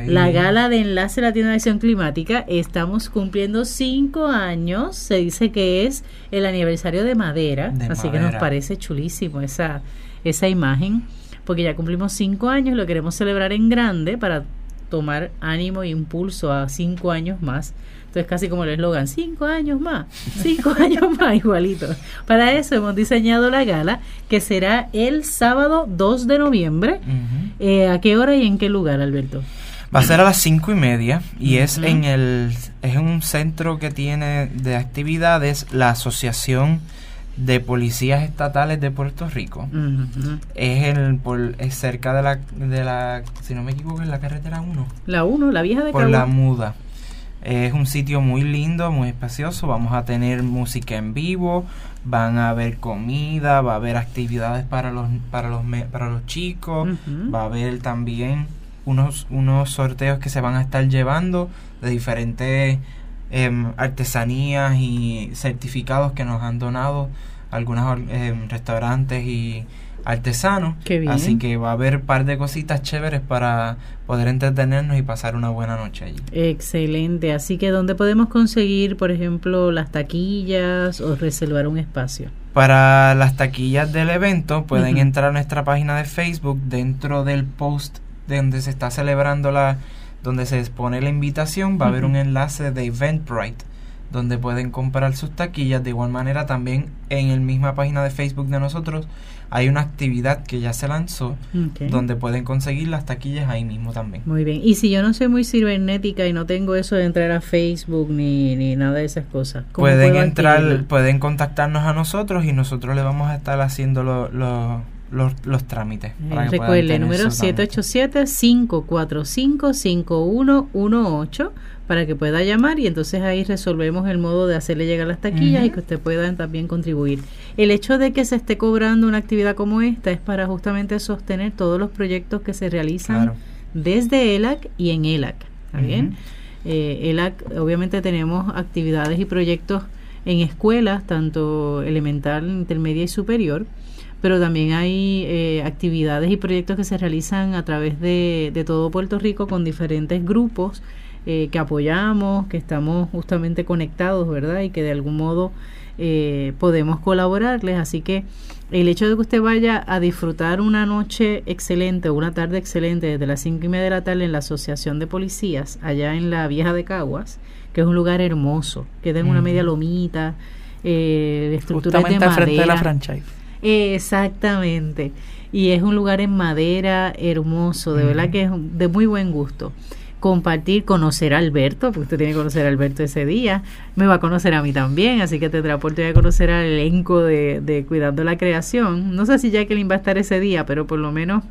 la gala de Enlace Latino de Acción Climática. Estamos cumpliendo cinco años. Se dice que es el aniversario de Madera. así que nos parece chulísimo esa, esa imagen. Porque ya cumplimos cinco años. Lo queremos celebrar en grande para tomar ánimo e impulso a cinco años más. Entonces casi como el eslogan, cinco años más, cinco [LAUGHS] años más, igualito. Para eso hemos diseñado la gala, que será el sábado 2 de noviembre. Eh, ¿A qué hora y en qué lugar, Alberto? Va a ser a las cinco y media y es en el es un centro que tiene de actividades la Asociación de Policías Estatales de Puerto Rico. Es el por, es cerca de la de la si no me equivoco en la carretera 1. La 1, la vieja de Por la Muda. Es un sitio muy lindo, muy espacioso. Vamos a tener música en vivo, van a haber comida, va a haber actividades para los para los para los chicos, va a haber también unos, unos sorteos que se van a estar llevando de diferentes em, artesanías y certificados que nos han donado algunos em, restaurantes y artesanos. Así que va a haber un par de cositas chéveres para poder entretenernos y pasar una buena noche allí. Excelente. Así que, ¿dónde podemos conseguir, por ejemplo, las taquillas o reservar un espacio? Para las taquillas del evento pueden entrar a nuestra página de Facebook dentro del post donde se está celebrando la donde se expone la invitación va a haber un enlace de Eventbrite donde pueden comprar sus taquillas. De igual manera, también en la misma página de Facebook de nosotros hay una actividad que ya se lanzó donde pueden conseguir las taquillas ahí mismo también. Muy bien. Y si yo no soy muy cibernética y no tengo eso de entrar a Facebook ni, ni nada de esas cosas, pueden entrar, pueden contactarnos a nosotros y nosotros le vamos a estar haciendo los los, trámites. Eh, recuerde, número 787-545-5118 para que pueda llamar y entonces ahí resolvemos el modo de hacerle llegar las taquillas y que usted pueda también contribuir. El hecho de que se esté cobrando una actividad como esta es para justamente sostener todos los proyectos que se realizan desde ELAC y en ELAC. ¿Está bien? Eh, ELAC, obviamente tenemos actividades y proyectos en escuelas, tanto elemental, intermedia y superior pero también hay eh, actividades y proyectos que se realizan a través de, de todo Puerto Rico con diferentes grupos eh, que apoyamos, que estamos justamente conectados, ¿verdad? Y que de algún modo eh, podemos colaborarles. Así que el hecho de que usted vaya a disfrutar una noche excelente o una tarde excelente desde las cinco y media de la tarde en la Asociación de Policías, allá en la Vieja de Caguas, que es un lugar hermoso, que en una media lomita, eh, estructuras de madera. frente de la franchise Exactamente. Y es un lugar en madera hermoso, de verdad que es de muy buen gusto. Compartir, conocer a Alberto, porque usted tiene que conocer a Alberto ese día. Me va a conocer a mí también, así que tendrá oportunidad de conocer al elenco de, de Cuidando la Creación. No sé si Jacqueline va a estar ese día, pero por lo menos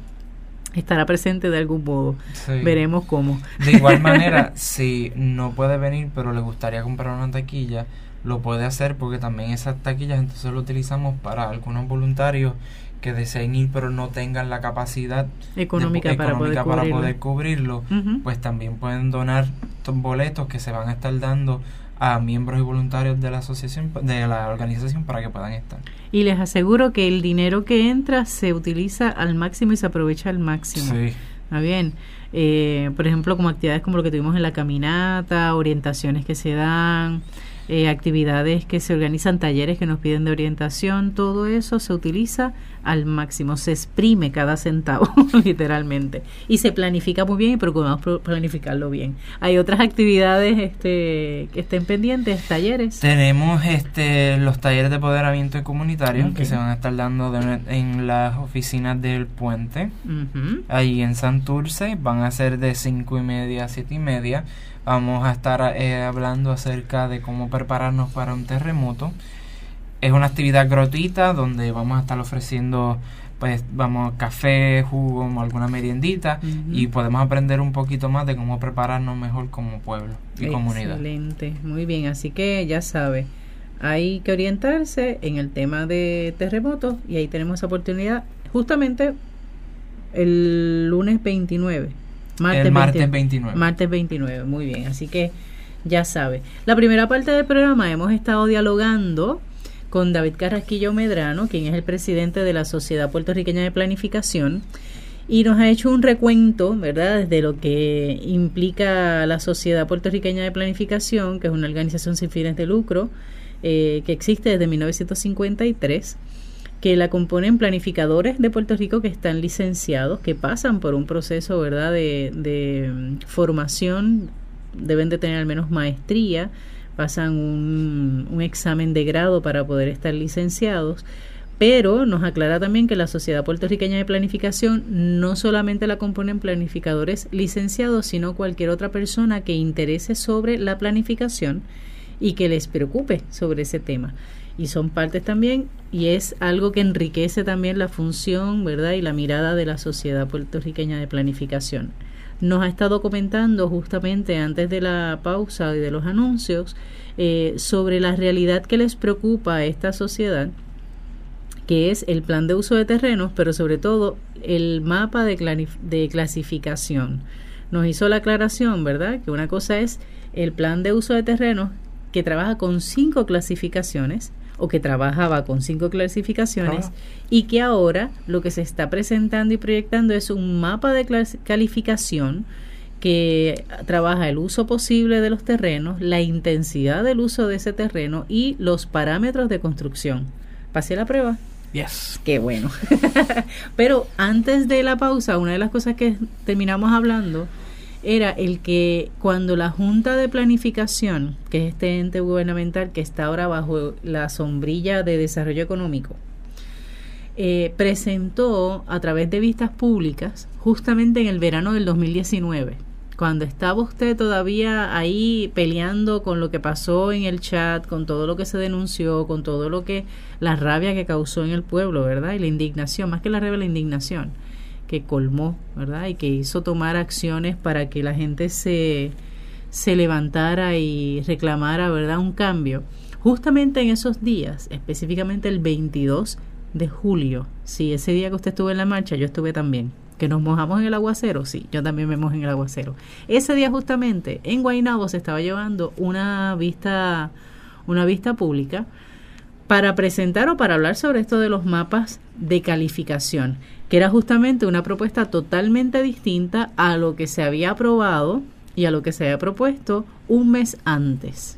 estará presente de algún modo. Veremos cómo. De igual manera, [LAUGHS] si no puede venir, pero le gustaría comprar una taquilla, lo puede hacer porque también esas taquillas entonces lo utilizamos para algunos voluntarios que deseen ir pero no tengan la capacidad económica, para, poder cubrirlo, pues también pueden donar boletos que se van a estar dando a miembros y voluntarios de la asociación, de la organización para que puedan estar. Y les aseguro que el dinero que entra se utiliza al máximo y se aprovecha al máximo. Sí. Está bien. Eh, por ejemplo, como actividades como lo que tuvimos en la caminata, orientaciones que se dan, eh, actividades que se organizan, talleres que nos piden de orientación, todo eso se utiliza al máximo, se exprime cada centavo, [LAUGHS] literalmente, y se planifica muy bien y procuramos planificarlo bien. Hay otras actividades este, que estén pendientes, talleres. Tenemos este los talleres de poderamiento comunitario que se van a estar dando en las oficinas del puente, ahí en Santurce, van a ser de cinco y media a siete y media Vamos a estar eh, hablando acerca de cómo prepararnos para un terremoto. Es una actividad gratuita donde vamos a estar ofreciendo pues vamos café, jugo, alguna meriendita y podemos aprender un poquito más de cómo prepararnos mejor como pueblo y comunidad. Excelente, muy bien, así que ya sabe, hay que orientarse en el tema de terremotos y ahí tenemos esa oportunidad justamente el lunes 29 Martes el martes 29. Martes 29, muy bien. Así que ya sabe. La primera parte del programa hemos estado dialogando con David Carrasquillo Medrano, quien es el presidente de la Sociedad Puertorriqueña de Planificación, y nos ha hecho un recuento, ¿verdad?, de lo que implica la Sociedad Puertorriqueña de Planificación, que es una organización sin fines de lucro eh, que existe desde 1953 que la componen planificadores de Puerto Rico que están licenciados, que pasan por un proceso, ¿verdad?, de, mm, formación, deben de tener al menos maestría, pasan un, un examen de grado para poder estar licenciados pero nos aclara también que la Sociedad Puertorriqueña de Planificación no solamente la componen planificadores licenciados, sino cualquier otra persona que interese sobre la planificación y que les preocupe sobre ese tema y son partes también y es algo que enriquece también la función, ¿verdad? Y la mirada de la sociedad puertorriqueña de planificación. Nos ha estado comentando justamente antes de la pausa y de los anuncios eh, sobre la realidad que les preocupa a esta sociedad, que es el plan de uso de terrenos, pero sobre todo el mapa de, de clasificación. Nos hizo la aclaración, ¿verdad? Que una cosa es el plan de uso de terrenos que trabaja con cinco clasificaciones o que trabajaba con cinco clasificaciones y que ahora lo que se está presentando y proyectando es un mapa de calificación que trabaja el uso posible de los terrenos, la intensidad del uso de ese terreno y los parámetros de construcción. Pasé la prueba. Yes. Qué bueno. [LAUGHS] Pero antes de la pausa, una de las cosas que terminamos hablando era el que cuando la Junta de Planificación, que es este ente gubernamental que está ahora bajo la sombrilla de desarrollo económico, eh, presentó a través de vistas públicas justamente en el verano del 2019 cuando estaba usted todavía ahí peleando con lo que pasó en el chat, con todo lo que se denunció, con todo lo que la rabia que causó en el pueblo, ¿verdad? Y la indignación, más que la rabia, la indignación que colmó, ¿verdad? Y que hizo tomar acciones para que la gente se, se levantara y reclamara, ¿verdad? Un cambio. Justamente en esos días, específicamente el 22 de julio, sí, ese día que usted estuvo en la marcha, yo estuve también que nos mojamos en el aguacero, sí, yo también me mojé en el aguacero. Ese día justamente en Guaynabo se estaba llevando una vista, una vista pública para presentar o para hablar sobre esto de los mapas de calificación, que era justamente una propuesta totalmente distinta a lo que se había aprobado y a lo que se había propuesto un mes antes.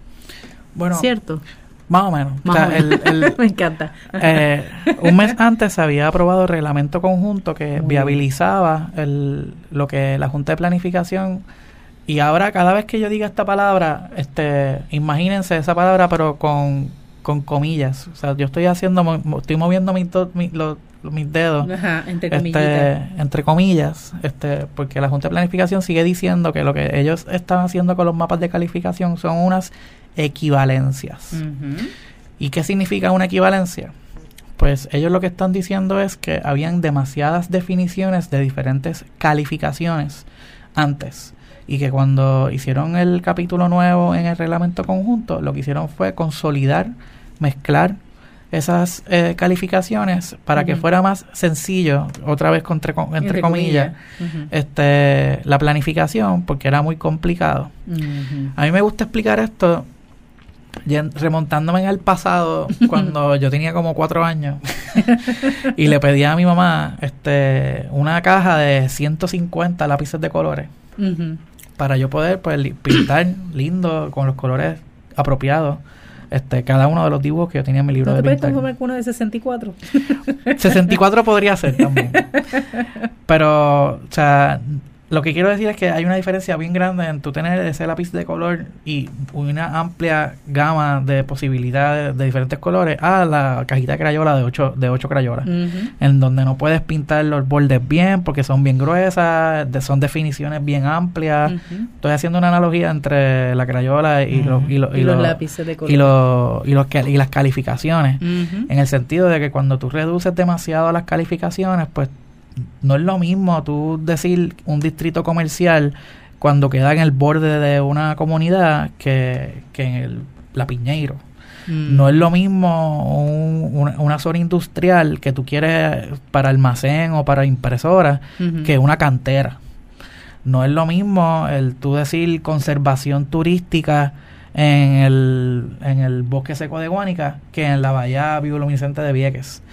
Bueno, ¿cierto? Más o menos. [LAUGHS] Me encanta. Eh, un mes antes se había aprobado el reglamento conjunto que viabilizaba el, lo que la Junta de Planificación y ahora cada vez que yo diga esta palabra, este, imagínense esa palabra pero con, con comillas. O sea, yo estoy haciendo, estoy moviendo mis, mis dedos entre, este, entre comillas, este, porque la Junta de Planificación sigue diciendo que lo que ellos están haciendo con los mapas de calificación son unas equivalencias. ¿Y qué significa una equivalencia? Pues ellos lo que están diciendo es que habían demasiadas definiciones de diferentes calificaciones antes y que cuando hicieron el capítulo nuevo en el reglamento conjunto, lo que hicieron fue consolidar, mezclar esas eh, calificaciones para que fuera más sencillo, otra vez entre, entre, comillas, este, la planificación, porque era muy complicado. A mí me gusta explicar esto remontándome el pasado, [LAUGHS] cuando yo tenía como cuatro años, y le pedí a mi mamá este una caja de 150 lápices de colores para yo poder pues pintar lindo con los colores apropiados este cada uno de los dibujos que yo tenía en mi libro ¿No de te pintar. con uno de 64? 64 [LAUGHS] podría ser también. [LAUGHS] Pero, o sea, lo que quiero decir es que hay una diferencia bien grande en tú tener ese lápiz de color y una amplia gama de posibilidades de diferentes colores a la cajita de crayola de 8 de ocho crayolas, en donde no puedes pintar los bordes bien porque son bien gruesas, son definiciones bien amplias. Estoy haciendo una analogía entre la crayola y, los, y, los, lápices de color. Y, los, y, los, y las calificaciones, en el sentido de que cuando tú reduces demasiado las calificaciones, pues no es lo mismo tú decir un distrito comercial cuando queda en el borde de una comunidad que, en el, la Piñeiro. Mm. No es lo mismo una, zona industrial que tú quieres para almacén o para impresora que una cantera. No es lo mismo el tú decir conservación turística en el, en el bosque seco de Guánica que en la bahía bioluminiscente de Vieques.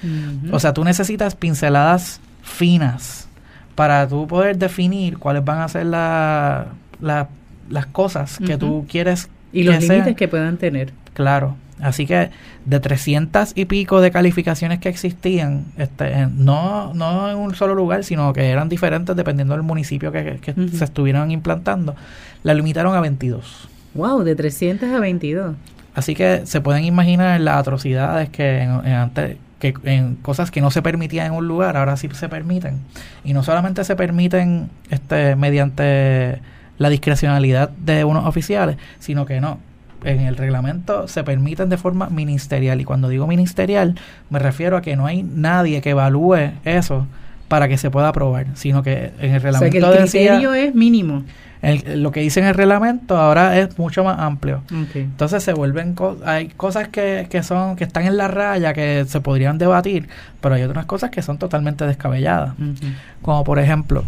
O sea, tú necesitas pinceladas finas para tú poder definir cuáles van a ser la, las cosas que tú quieres y los límites que puedan tener. Claro. Así que de 300 y pico de calificaciones que existían, este, no, no en un solo lugar, sino que eran diferentes dependiendo del municipio que, se estuvieran implantando, la limitaron a 22. ¡Wow! De 300 a 22. Así que se pueden imaginar las atrocidades que antes que en cosas que no se permitían en un lugar, ahora sí se permiten. Y no solamente se permiten este mediante la discrecionalidad de unos oficiales, sino que no. En el reglamento se permiten de forma ministerial. Y cuando digo ministerial, me refiero a que no hay nadie que evalúe eso para que se pueda aprobar, sino que en el reglamento o sea, que el criterio es mínimo lo que dice en el reglamento ahora es mucho más amplio. Entonces se vuelven hay cosas que, que son que están en la raya que se podrían debatir, pero hay otras cosas que son totalmente descabelladas. Como por ejemplo,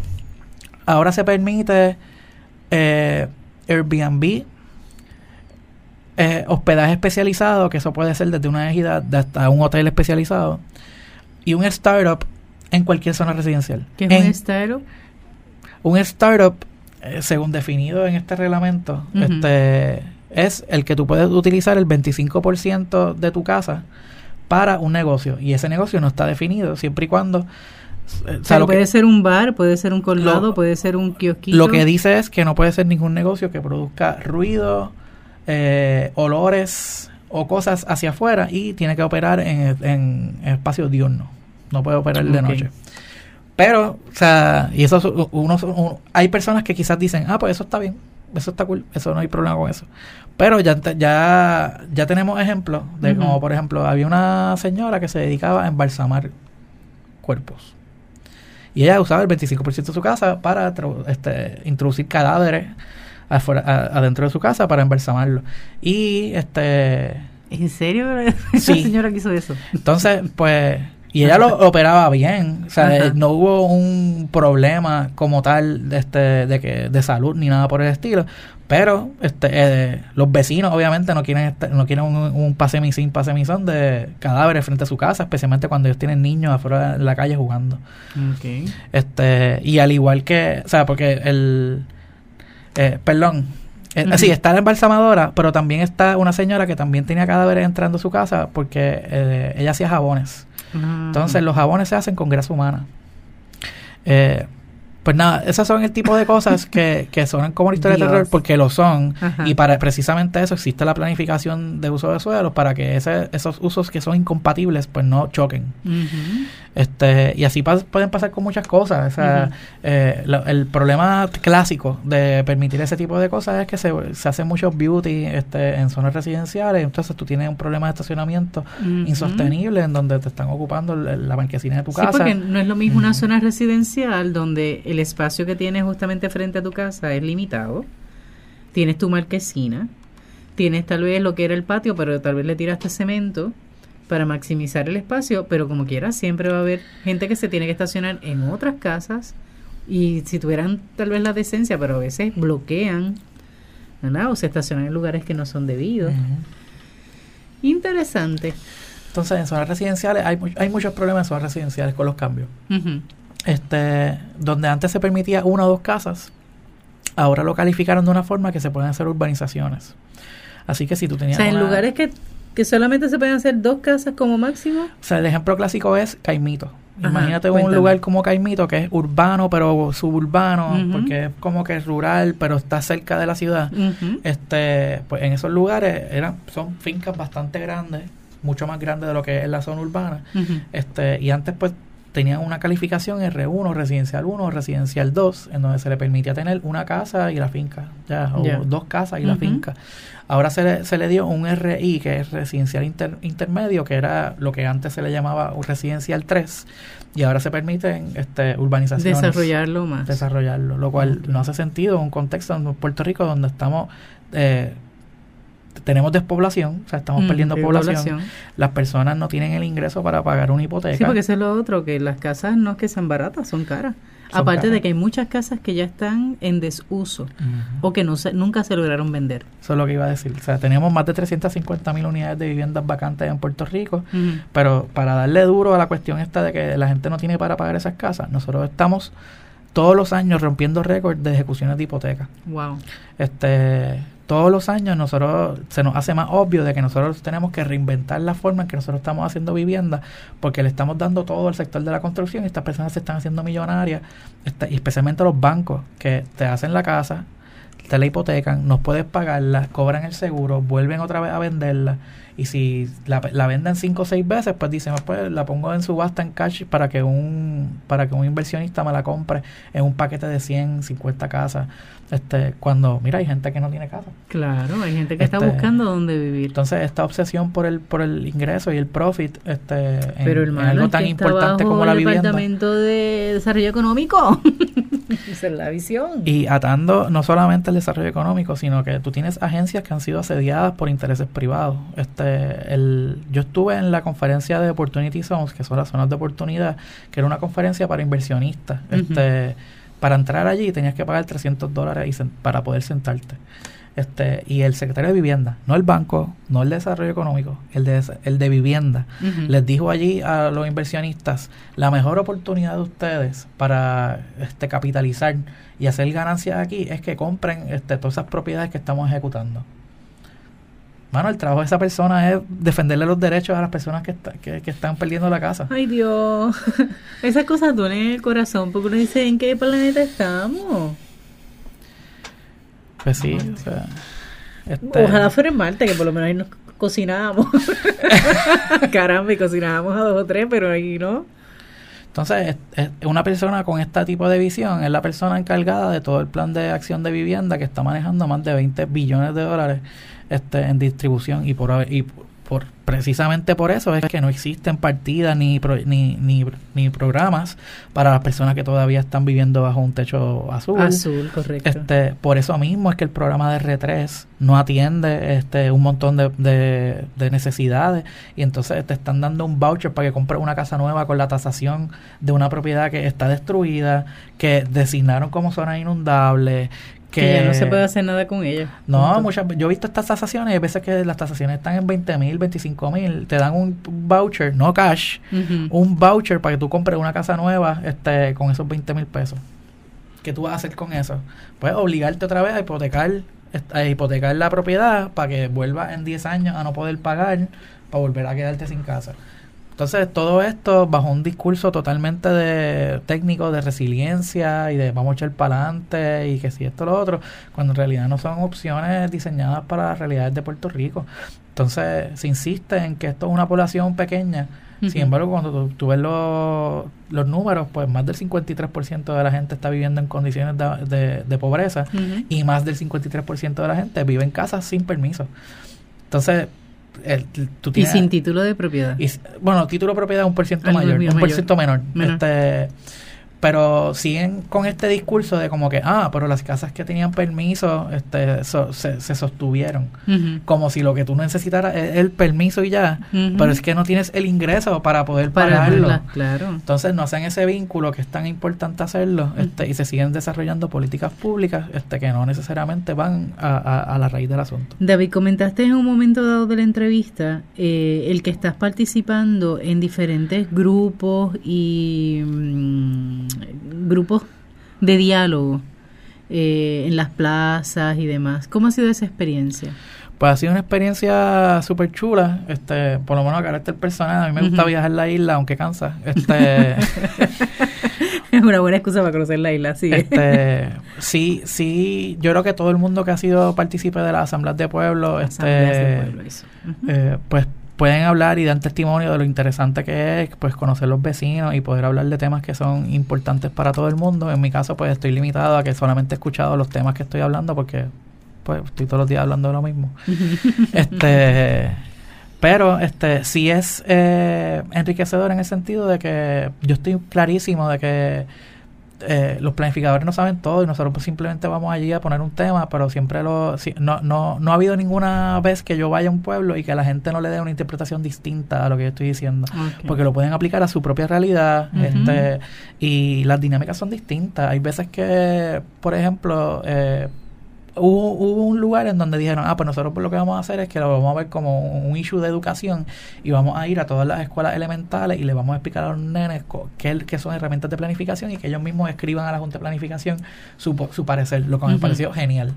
ahora se permite eh, Airbnb, eh, hospedaje especializado, que eso puede ser desde una ejida hasta un hotel especializado, y un startup en cualquier zona residencial. ¿Qué es un startup? Un startup según definido en este reglamento, este es el que tú puedes utilizar el 25% de tu casa para un negocio y ese negocio no está definido siempre y cuando eh, o sea, puede ser un bar, puede ser un colmado, puede ser un kiosquito. Lo que dice es que no puede ser ningún negocio que produzca ruido, eh, olores o cosas hacia afuera y tiene que operar en, en, espacio diurno. No puede operar de noche. Pero, o sea, y eso uno, hay personas que quizás dicen, ah, pues eso está bien, eso está cool, eso no hay problema con eso. Pero ya, ya, ya tenemos ejemplos de como, por ejemplo, había una señora que se dedicaba a embalsamar cuerpos. Y ella usaba el 25% de su casa para este, introducir cadáveres afuera, adentro de su casa para embalsamarlo. Y este... ¿En serio? [LAUGHS] Sí. señora que hizo eso. Entonces, pues y ella lo [LAUGHS] operaba bien, o sea, no hubo un problema como tal de, este, de, que, de salud ni nada por el estilo, pero este, eh, los vecinos obviamente no quieren no quieren un, un pase sin pase misón de cadáveres frente a su casa, especialmente cuando ellos tienen niños afuera en la calle jugando. Este, y al igual que, o sea, porque el, eh, perdón, eh, Sí, está la embalsamadora, pero también está una señora que también tenía cadáveres entrando a su casa porque ella hacía jabones. Entonces los jabones se hacen con grasa humana. Eh, pues nada, esas son el tipo de cosas [LAUGHS] que, que son como historia de terror porque lo son. Y para precisamente eso existe la planificación de uso de suelos para que ese, esos usos que son incompatibles pues no choquen. Este Y así pueden pasar con muchas cosas. O sea, eh, el problema clásico de permitir ese tipo de cosas es que se, se hace mucho beauty este, en zonas residenciales. Entonces tú tienes un problema de estacionamiento insostenible en donde te están ocupando la banquesina de tu casa. Sí, porque no es lo mismo una zona residencial donde el espacio que tienes justamente frente a tu casa es limitado. Tienes tu marquesina, tienes tal vez lo que era el patio, pero tal vez le tiraste cemento para maximizar el espacio, pero como quieras, siempre va a haber gente que se tiene que estacionar en otras casas y si tuvieran tal vez la decencia, pero a veces bloquean, ¿verdad? O se estacionan en lugares que no son debidos. Interesante. Entonces, en zonas residenciales hay, hay muchos problemas en zonas residenciales con los cambios este, donde antes se permitía una o dos casas, ahora lo calificaron de una forma que se pueden hacer urbanizaciones. Así que si tú tenías... O sea, en lugares que, que solamente se pueden hacer dos casas como máximo. O sea, el ejemplo clásico es Caimito. Imagínate un lugar como Caimito, que es urbano pero suburbano, porque es como que es rural, pero está cerca de la ciudad. Este, pues en esos lugares eran, son fincas bastante grandes, mucho más grandes de lo que es la zona urbana. Este, y antes pues tenían una calificación R1, residencial 1, residencial 2, en donde se le permitía tener una casa y la finca, ya, o dos casas y la finca. Ahora se le, se le dio un RI, que es residencial intermedio, que era lo que antes se le llamaba un residencial 3, y ahora se permiten este, urbanizaciones. Desarrollarlo más. Desarrollarlo, lo cual no hace sentido en un contexto en Puerto Rico donde estamos... Eh, tenemos despoblación, o sea, estamos perdiendo población. Las personas no tienen el ingreso para pagar una hipoteca. Sí, porque eso es lo otro, que las casas no es que sean baratas, son caras. Aparte de que hay muchas casas que ya están en desuso o que no se, nunca se lograron vender. Eso es lo que iba a decir. O sea, tenemos más de 350 mil unidades de viviendas vacantes en Puerto Rico, pero para darle duro a la cuestión esta de que la gente no tiene para pagar esas casas, nosotros estamos todos los años rompiendo récords de ejecuciones de hipoteca. Wow. Este, todos los años nosotros se nos hace más obvio de que nosotros tenemos que reinventar la forma en que nosotros estamos haciendo vivienda porque le estamos dando todo al sector de la construcción y estas personas se están haciendo millonarias, especialmente los bancos que te hacen la casa, te la hipotecan, no puedes pagarla, cobran el seguro, vuelven otra vez a venderla y si la, la venden cinco o seis veces, pues dicen, pues la pongo en subasta en cash para que un para que un inversionista me la compre en un paquete de 100, 50 casas. Este, cuando, mira, hay gente que no tiene casa. Claro, hay gente que está este, buscando dónde vivir. Entonces, esta obsesión por el por el ingreso y el profit este, en, algo tan importante como la vivienda. Departamento de Desarrollo Económico. [LAUGHS] Esa es la visión. Y atando no solamente el desarrollo económico, sino que tú tienes agencias que han sido asediadas por intereses privados. Este, el, yo estuve en la conferencia de Opportunity Zones, que son las zonas de oportunidad, que era una conferencia para inversionistas. Este para entrar allí tenías que pagar 300 dólares para poder sentarte. Este, y el secretario de vivienda, no el banco, no el de desarrollo económico, el de, el de vivienda, les dijo allí a los inversionistas, la mejor oportunidad de ustedes para este, capitalizar y hacer ganancias aquí es que compren este, todas esas propiedades que estamos ejecutando. Mano, el trabajo de esa persona es defenderle los derechos a las personas que, que, están perdiendo la casa. Ay, Dios. [LAUGHS] Esas cosas duelen el corazón porque uno dice, ¿en qué planeta estamos? Pues sí, o sea... Este... Ojalá fuera en Marte, que por lo menos ahí nos cocinábamos. [LAUGHS] Caramba, y cocinábamos a dos o tres, pero ahí no. Entonces, una persona con este tipo de visión es la persona encargada de todo el plan de acción de vivienda que está manejando más de 20 billones de dólares este, en distribución y por, y por precisamente por eso es que no existen partidas ni, ni, ni, ni, programas para las personas que todavía están viviendo bajo un techo azul. Azul, correcto. Este, por eso mismo es que el programa de R3 no atiende este, un montón de, de, necesidades y entonces te están dando un voucher para que compres una casa nueva con la tasación de una propiedad que está destruida, que designaron como zona inundable, que, ya no se puede hacer nada con ella. No, muchas yo he visto estas tasaciones y hay veces que las tasaciones están en 20 mil, 25 mil, te dan un voucher, no cash, un voucher para que tú compres una casa nueva este con esos 20 mil pesos. ¿Qué tú vas a hacer con eso? Puedes obligarte otra vez a hipotecar, a hipotecar la propiedad para que vuelva en 10 años a no poder pagar para volver a quedarte sin casa. Entonces, todo esto bajo un discurso totalmente de técnico, de resiliencia y de vamos a echar para adelante y que si esto lo otro, cuando en realidad no son opciones diseñadas para las realidades de Puerto Rico. Entonces, se insiste en que esto es una población pequeña. Sin embargo, cuando tú, ves los, los números, pues más del 53% de la gente está viviendo en condiciones de, de, pobreza y más del 53% de la gente vive en casas sin permiso. Entonces, y sin título de propiedad. bueno, título de propiedad es un por ciento mayor, un por ciento menor. Este, pero siguen con este discurso de como que, ah, pero las casas que tenían permiso este, se, sostuvieron. Como si lo que tú necesitaras es el permiso y ya, pero es que no tienes el ingreso para poder pagarlo. claro. Entonces no hacen ese vínculo que es tan importante hacerlo este, y se siguen desarrollando políticas públicas este, que no necesariamente van a, la raíz del asunto. David, comentaste en un momento dado de la entrevista eh, el que estás participando en diferentes grupos y... Mm, grupos de diálogo eh, en las plazas y demás. ¿Cómo ha sido esa experiencia? Pues ha sido una experiencia súper chula, este, por lo menos a carácter personal. A mí me gusta viajar la isla, aunque cansa. [LAUGHS] Este, es una buena excusa para conocer la isla, sí. Este, [LAUGHS] sí, sí, yo creo que todo el mundo que ha sido partícipe de las asambleas de pueblo, este, de pueblo, eh, pues pueden hablar y dan testimonio de lo interesante que es pues conocer los vecinos y poder hablar de temas que son importantes para todo el mundo. En mi caso pues estoy limitado a que solamente he escuchado los temas que estoy hablando porque pues estoy todos los días hablando de lo mismo. [LAUGHS] este pero este sí es eh, enriquecedor en el sentido de que yo estoy clarísimo de que eh, los planificadores no saben todo y nosotros pues simplemente vamos allí a poner un tema, pero siempre lo... no, no, no ha habido ninguna vez que yo vaya a un pueblo y que la gente no le dé una interpretación distinta a lo que yo estoy diciendo, porque lo pueden aplicar a su propia realidad este, y las dinámicas son distintas. Hay veces que, por ejemplo, eh, hubo, hubo un lugar en donde dijeron, ah, pues nosotros lo que vamos a hacer es que lo vamos a ver como un issue de educación y vamos a ir a todas las escuelas elementales y le vamos a explicar a los nenes qué, son herramientas de planificación y que ellos mismos escriban a la Junta de Planificación su, su parecer, lo que me pareció genial.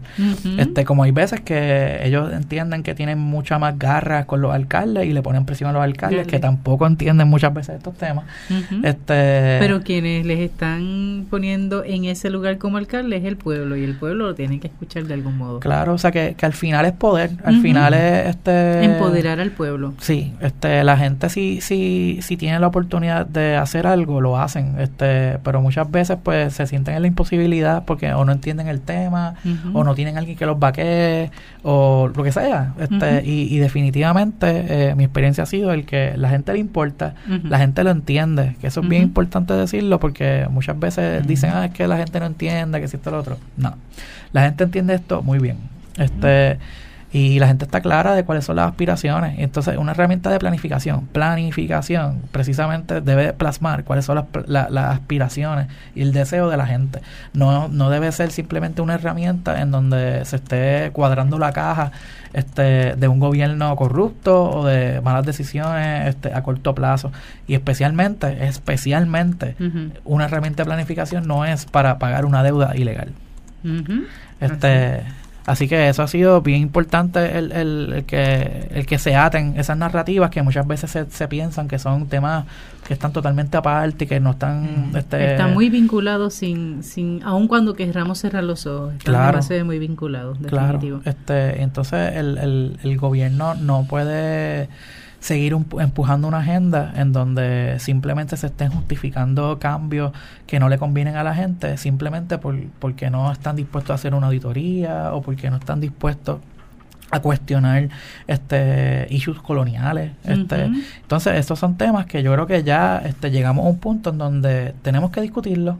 este Como hay veces que ellos entienden que tienen mucha más garras con los alcaldes y le ponen presión a los alcaldes que tampoco entienden muchas veces estos temas. este Pero quienes les están poniendo en ese lugar como alcalde es el pueblo y el pueblo lo tiene que escuchar de algún modo. Claro, o sea que, que al final es poder, al final es este empoderar al pueblo. Sí, este la gente si si si tiene la oportunidad de hacer algo lo hacen, este, pero muchas veces pues se sienten en la imposibilidad porque o no entienden el tema o no tienen alguien que los vaquee o lo que sea, este y, y, definitivamente eh, mi experiencia ha sido el que la gente le importa, la gente lo entiende, que eso es bien importante decirlo porque muchas veces dicen, ah, es que la gente no entiende, que si esto lo otro. No. La gente entiende esto muy bien. Este, y la gente está clara de cuáles son las aspiraciones. Entonces, una herramienta de planificación, planificación, precisamente debe plasmar cuáles son las, las aspiraciones y el deseo de la gente. No, no debe ser simplemente una herramienta en donde se esté cuadrando la caja este, de un gobierno corrupto o de malas decisiones este, a corto plazo. Y especialmente, especialmente, una herramienta de planificación no es para pagar una deuda ilegal. Este, Así que eso ha sido bien importante el, el, que, el que se aten esas narrativas que muchas veces se, se piensan que son temas que están totalmente aparte y que no están... Este, están muy vinculados sin, sin, aun cuando querramos cerrar los ojos, están claro, muy vinculados, definitivo. Claro, este, entonces el, el, el gobierno no puede seguir empujando una agenda en donde simplemente se estén justificando cambios que no le convienen a la gente simplemente por, porque no están dispuestos a hacer una auditoría o porque no están dispuestos a cuestionar este issues coloniales este. Entonces estos son temas que yo creo que ya este llegamos a un punto en donde tenemos que discutirlo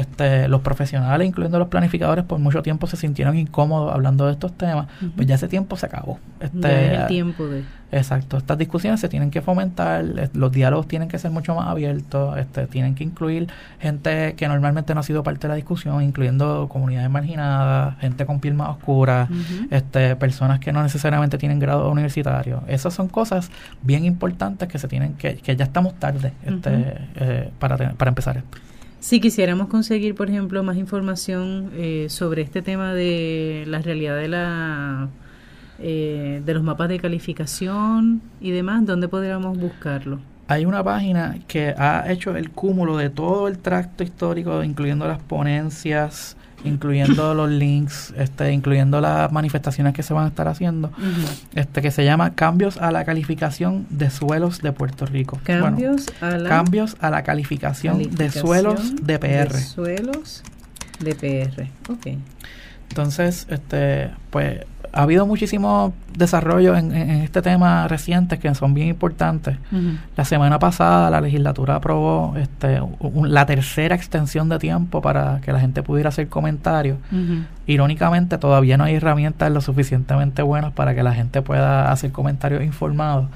este, los profesionales, incluyendo los planificadores, por mucho tiempo se sintieron incómodos hablando de estos temas, pues ya ese tiempo se acabó. Este, el tiempo de... Exacto, estas discusiones se tienen que fomentar, los diálogos tienen que ser mucho más abiertos, este, tienen que incluir gente que normalmente no ha sido parte de la discusión, incluyendo comunidades marginadas, gente con piel más oscura, este, personas que no necesariamente tienen grado universitario. Esas son cosas bien importantes que se tienen que, que ya estamos tarde este, eh, para, para empezar esto. Si quisiéramos conseguir, por ejemplo, más información eh, sobre este tema de la realidad de la eh, de los mapas de calificación y demás, ¿dónde podríamos buscarlo? Hay una página que ha hecho el cúmulo de todo el tracto histórico, incluyendo las ponencias, incluyendo los links, este, incluyendo las manifestaciones que se van a estar haciendo, este, que se llama Cambios a la calificación de suelos de Puerto Rico. Cambios a la cambios a la calificación, de suelos de PR. De suelos de PR. Ok. Entonces, este, pues ha habido muchísimo desarrollo en, este tema recientes que son bien importantes. La semana pasada la legislatura aprobó este, la tercera extensión de tiempo para que la gente pudiera hacer comentarios. Irónicamente, todavía no hay herramientas lo suficientemente buenas para que la gente pueda hacer comentarios informados,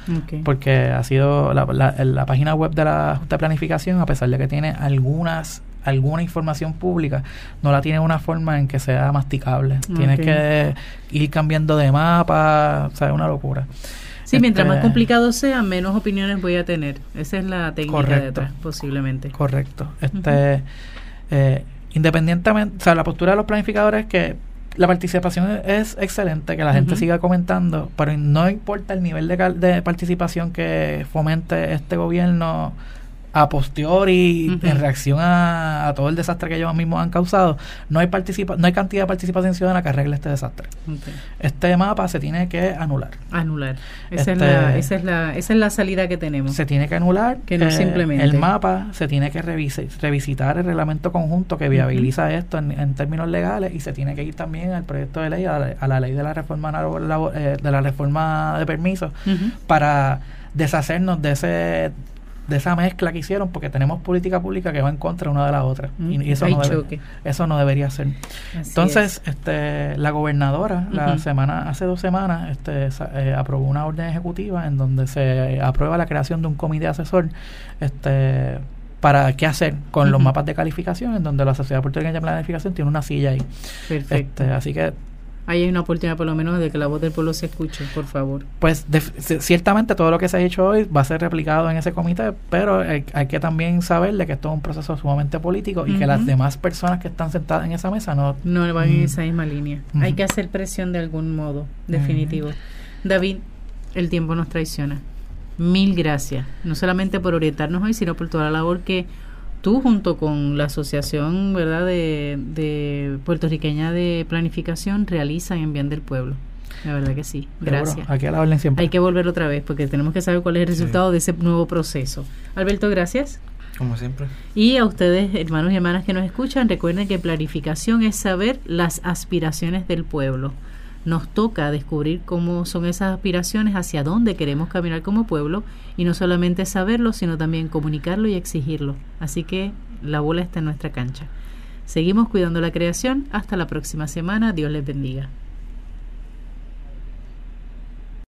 porque ha sido la, la página web de la Junta de Planificación, a pesar de que tiene algunas alguna información pública, no la tiene una forma en que sea masticable. Tienes que ir cambiando de mapa, o sea, es una locura. Sí, mientras más este, complicado sea, menos opiniones voy a tener. Esa es la técnica detrás, posiblemente. Correcto. Este, eh, independientemente, o sea, la postura de los planificadores es que la participación es excelente, que la gente siga comentando, pero no importa el nivel de, de participación que fomente este gobierno a posteriori, en reacción a, todo el desastre que ellos mismos han causado, no hay participa no hay cantidad de participación ciudadana que arregle este desastre. Este mapa se tiene que anular. Anular. Esa, es la, este esa, es la, esa es la salida que tenemos. Se tiene que anular. Que no eh, simplemente. El mapa se tiene que revisitar el reglamento conjunto que viabiliza esto en, términos legales y se tiene que ir también al proyecto de ley, a la, ley de la reforma eh, de la reforma de permisos para deshacernos de ese de esa mezcla que hicieron porque tenemos política pública que va en contra una de la otra y eso no, eso no debería ser. Entonces este la gobernadora la semana hace dos semanas este eh, aprobó una orden ejecutiva en donde se aprueba la creación de un comité asesor este para qué hacer con los mapas de calificación en donde la sociedad puertorriqueña de planificación tiene una silla ahí. Perfecto. Este, así que Ahí hay una oportunidad por lo menos de que la voz del pueblo se escuche, por favor. Pues ciertamente todo lo que se ha hecho hoy va a ser replicado en ese comité, pero hay, que también saber de que esto es un proceso sumamente político y que las demás personas que están sentadas en esa mesa no... No van en mm. esa misma línea. Hay que hacer presión de algún modo, definitivo. David, el tiempo nos traiciona. Mil gracias, no solamente por orientarnos hoy, sino por toda la labor que tú junto con la Asociación ¿verdad? De, Puertorriqueña de Planificación realizan en bien del pueblo. La verdad que sí. Gracias. aquí a la siempre. Hay que volver otra vez porque tenemos que saber cuál es el resultado de ese nuevo proceso. Alberto, gracias. Como siempre. Y a ustedes, hermanos y hermanas que nos escuchan, recuerden que planificación es saber las aspiraciones del pueblo nos toca descubrir cómo son esas aspiraciones, hacia dónde queremos caminar como pueblo y no solamente saberlo, sino también comunicarlo y exigirlo. Así que la bola está en nuestra cancha. Seguimos cuidando la creación. Hasta la próxima semana. Dios les bendiga.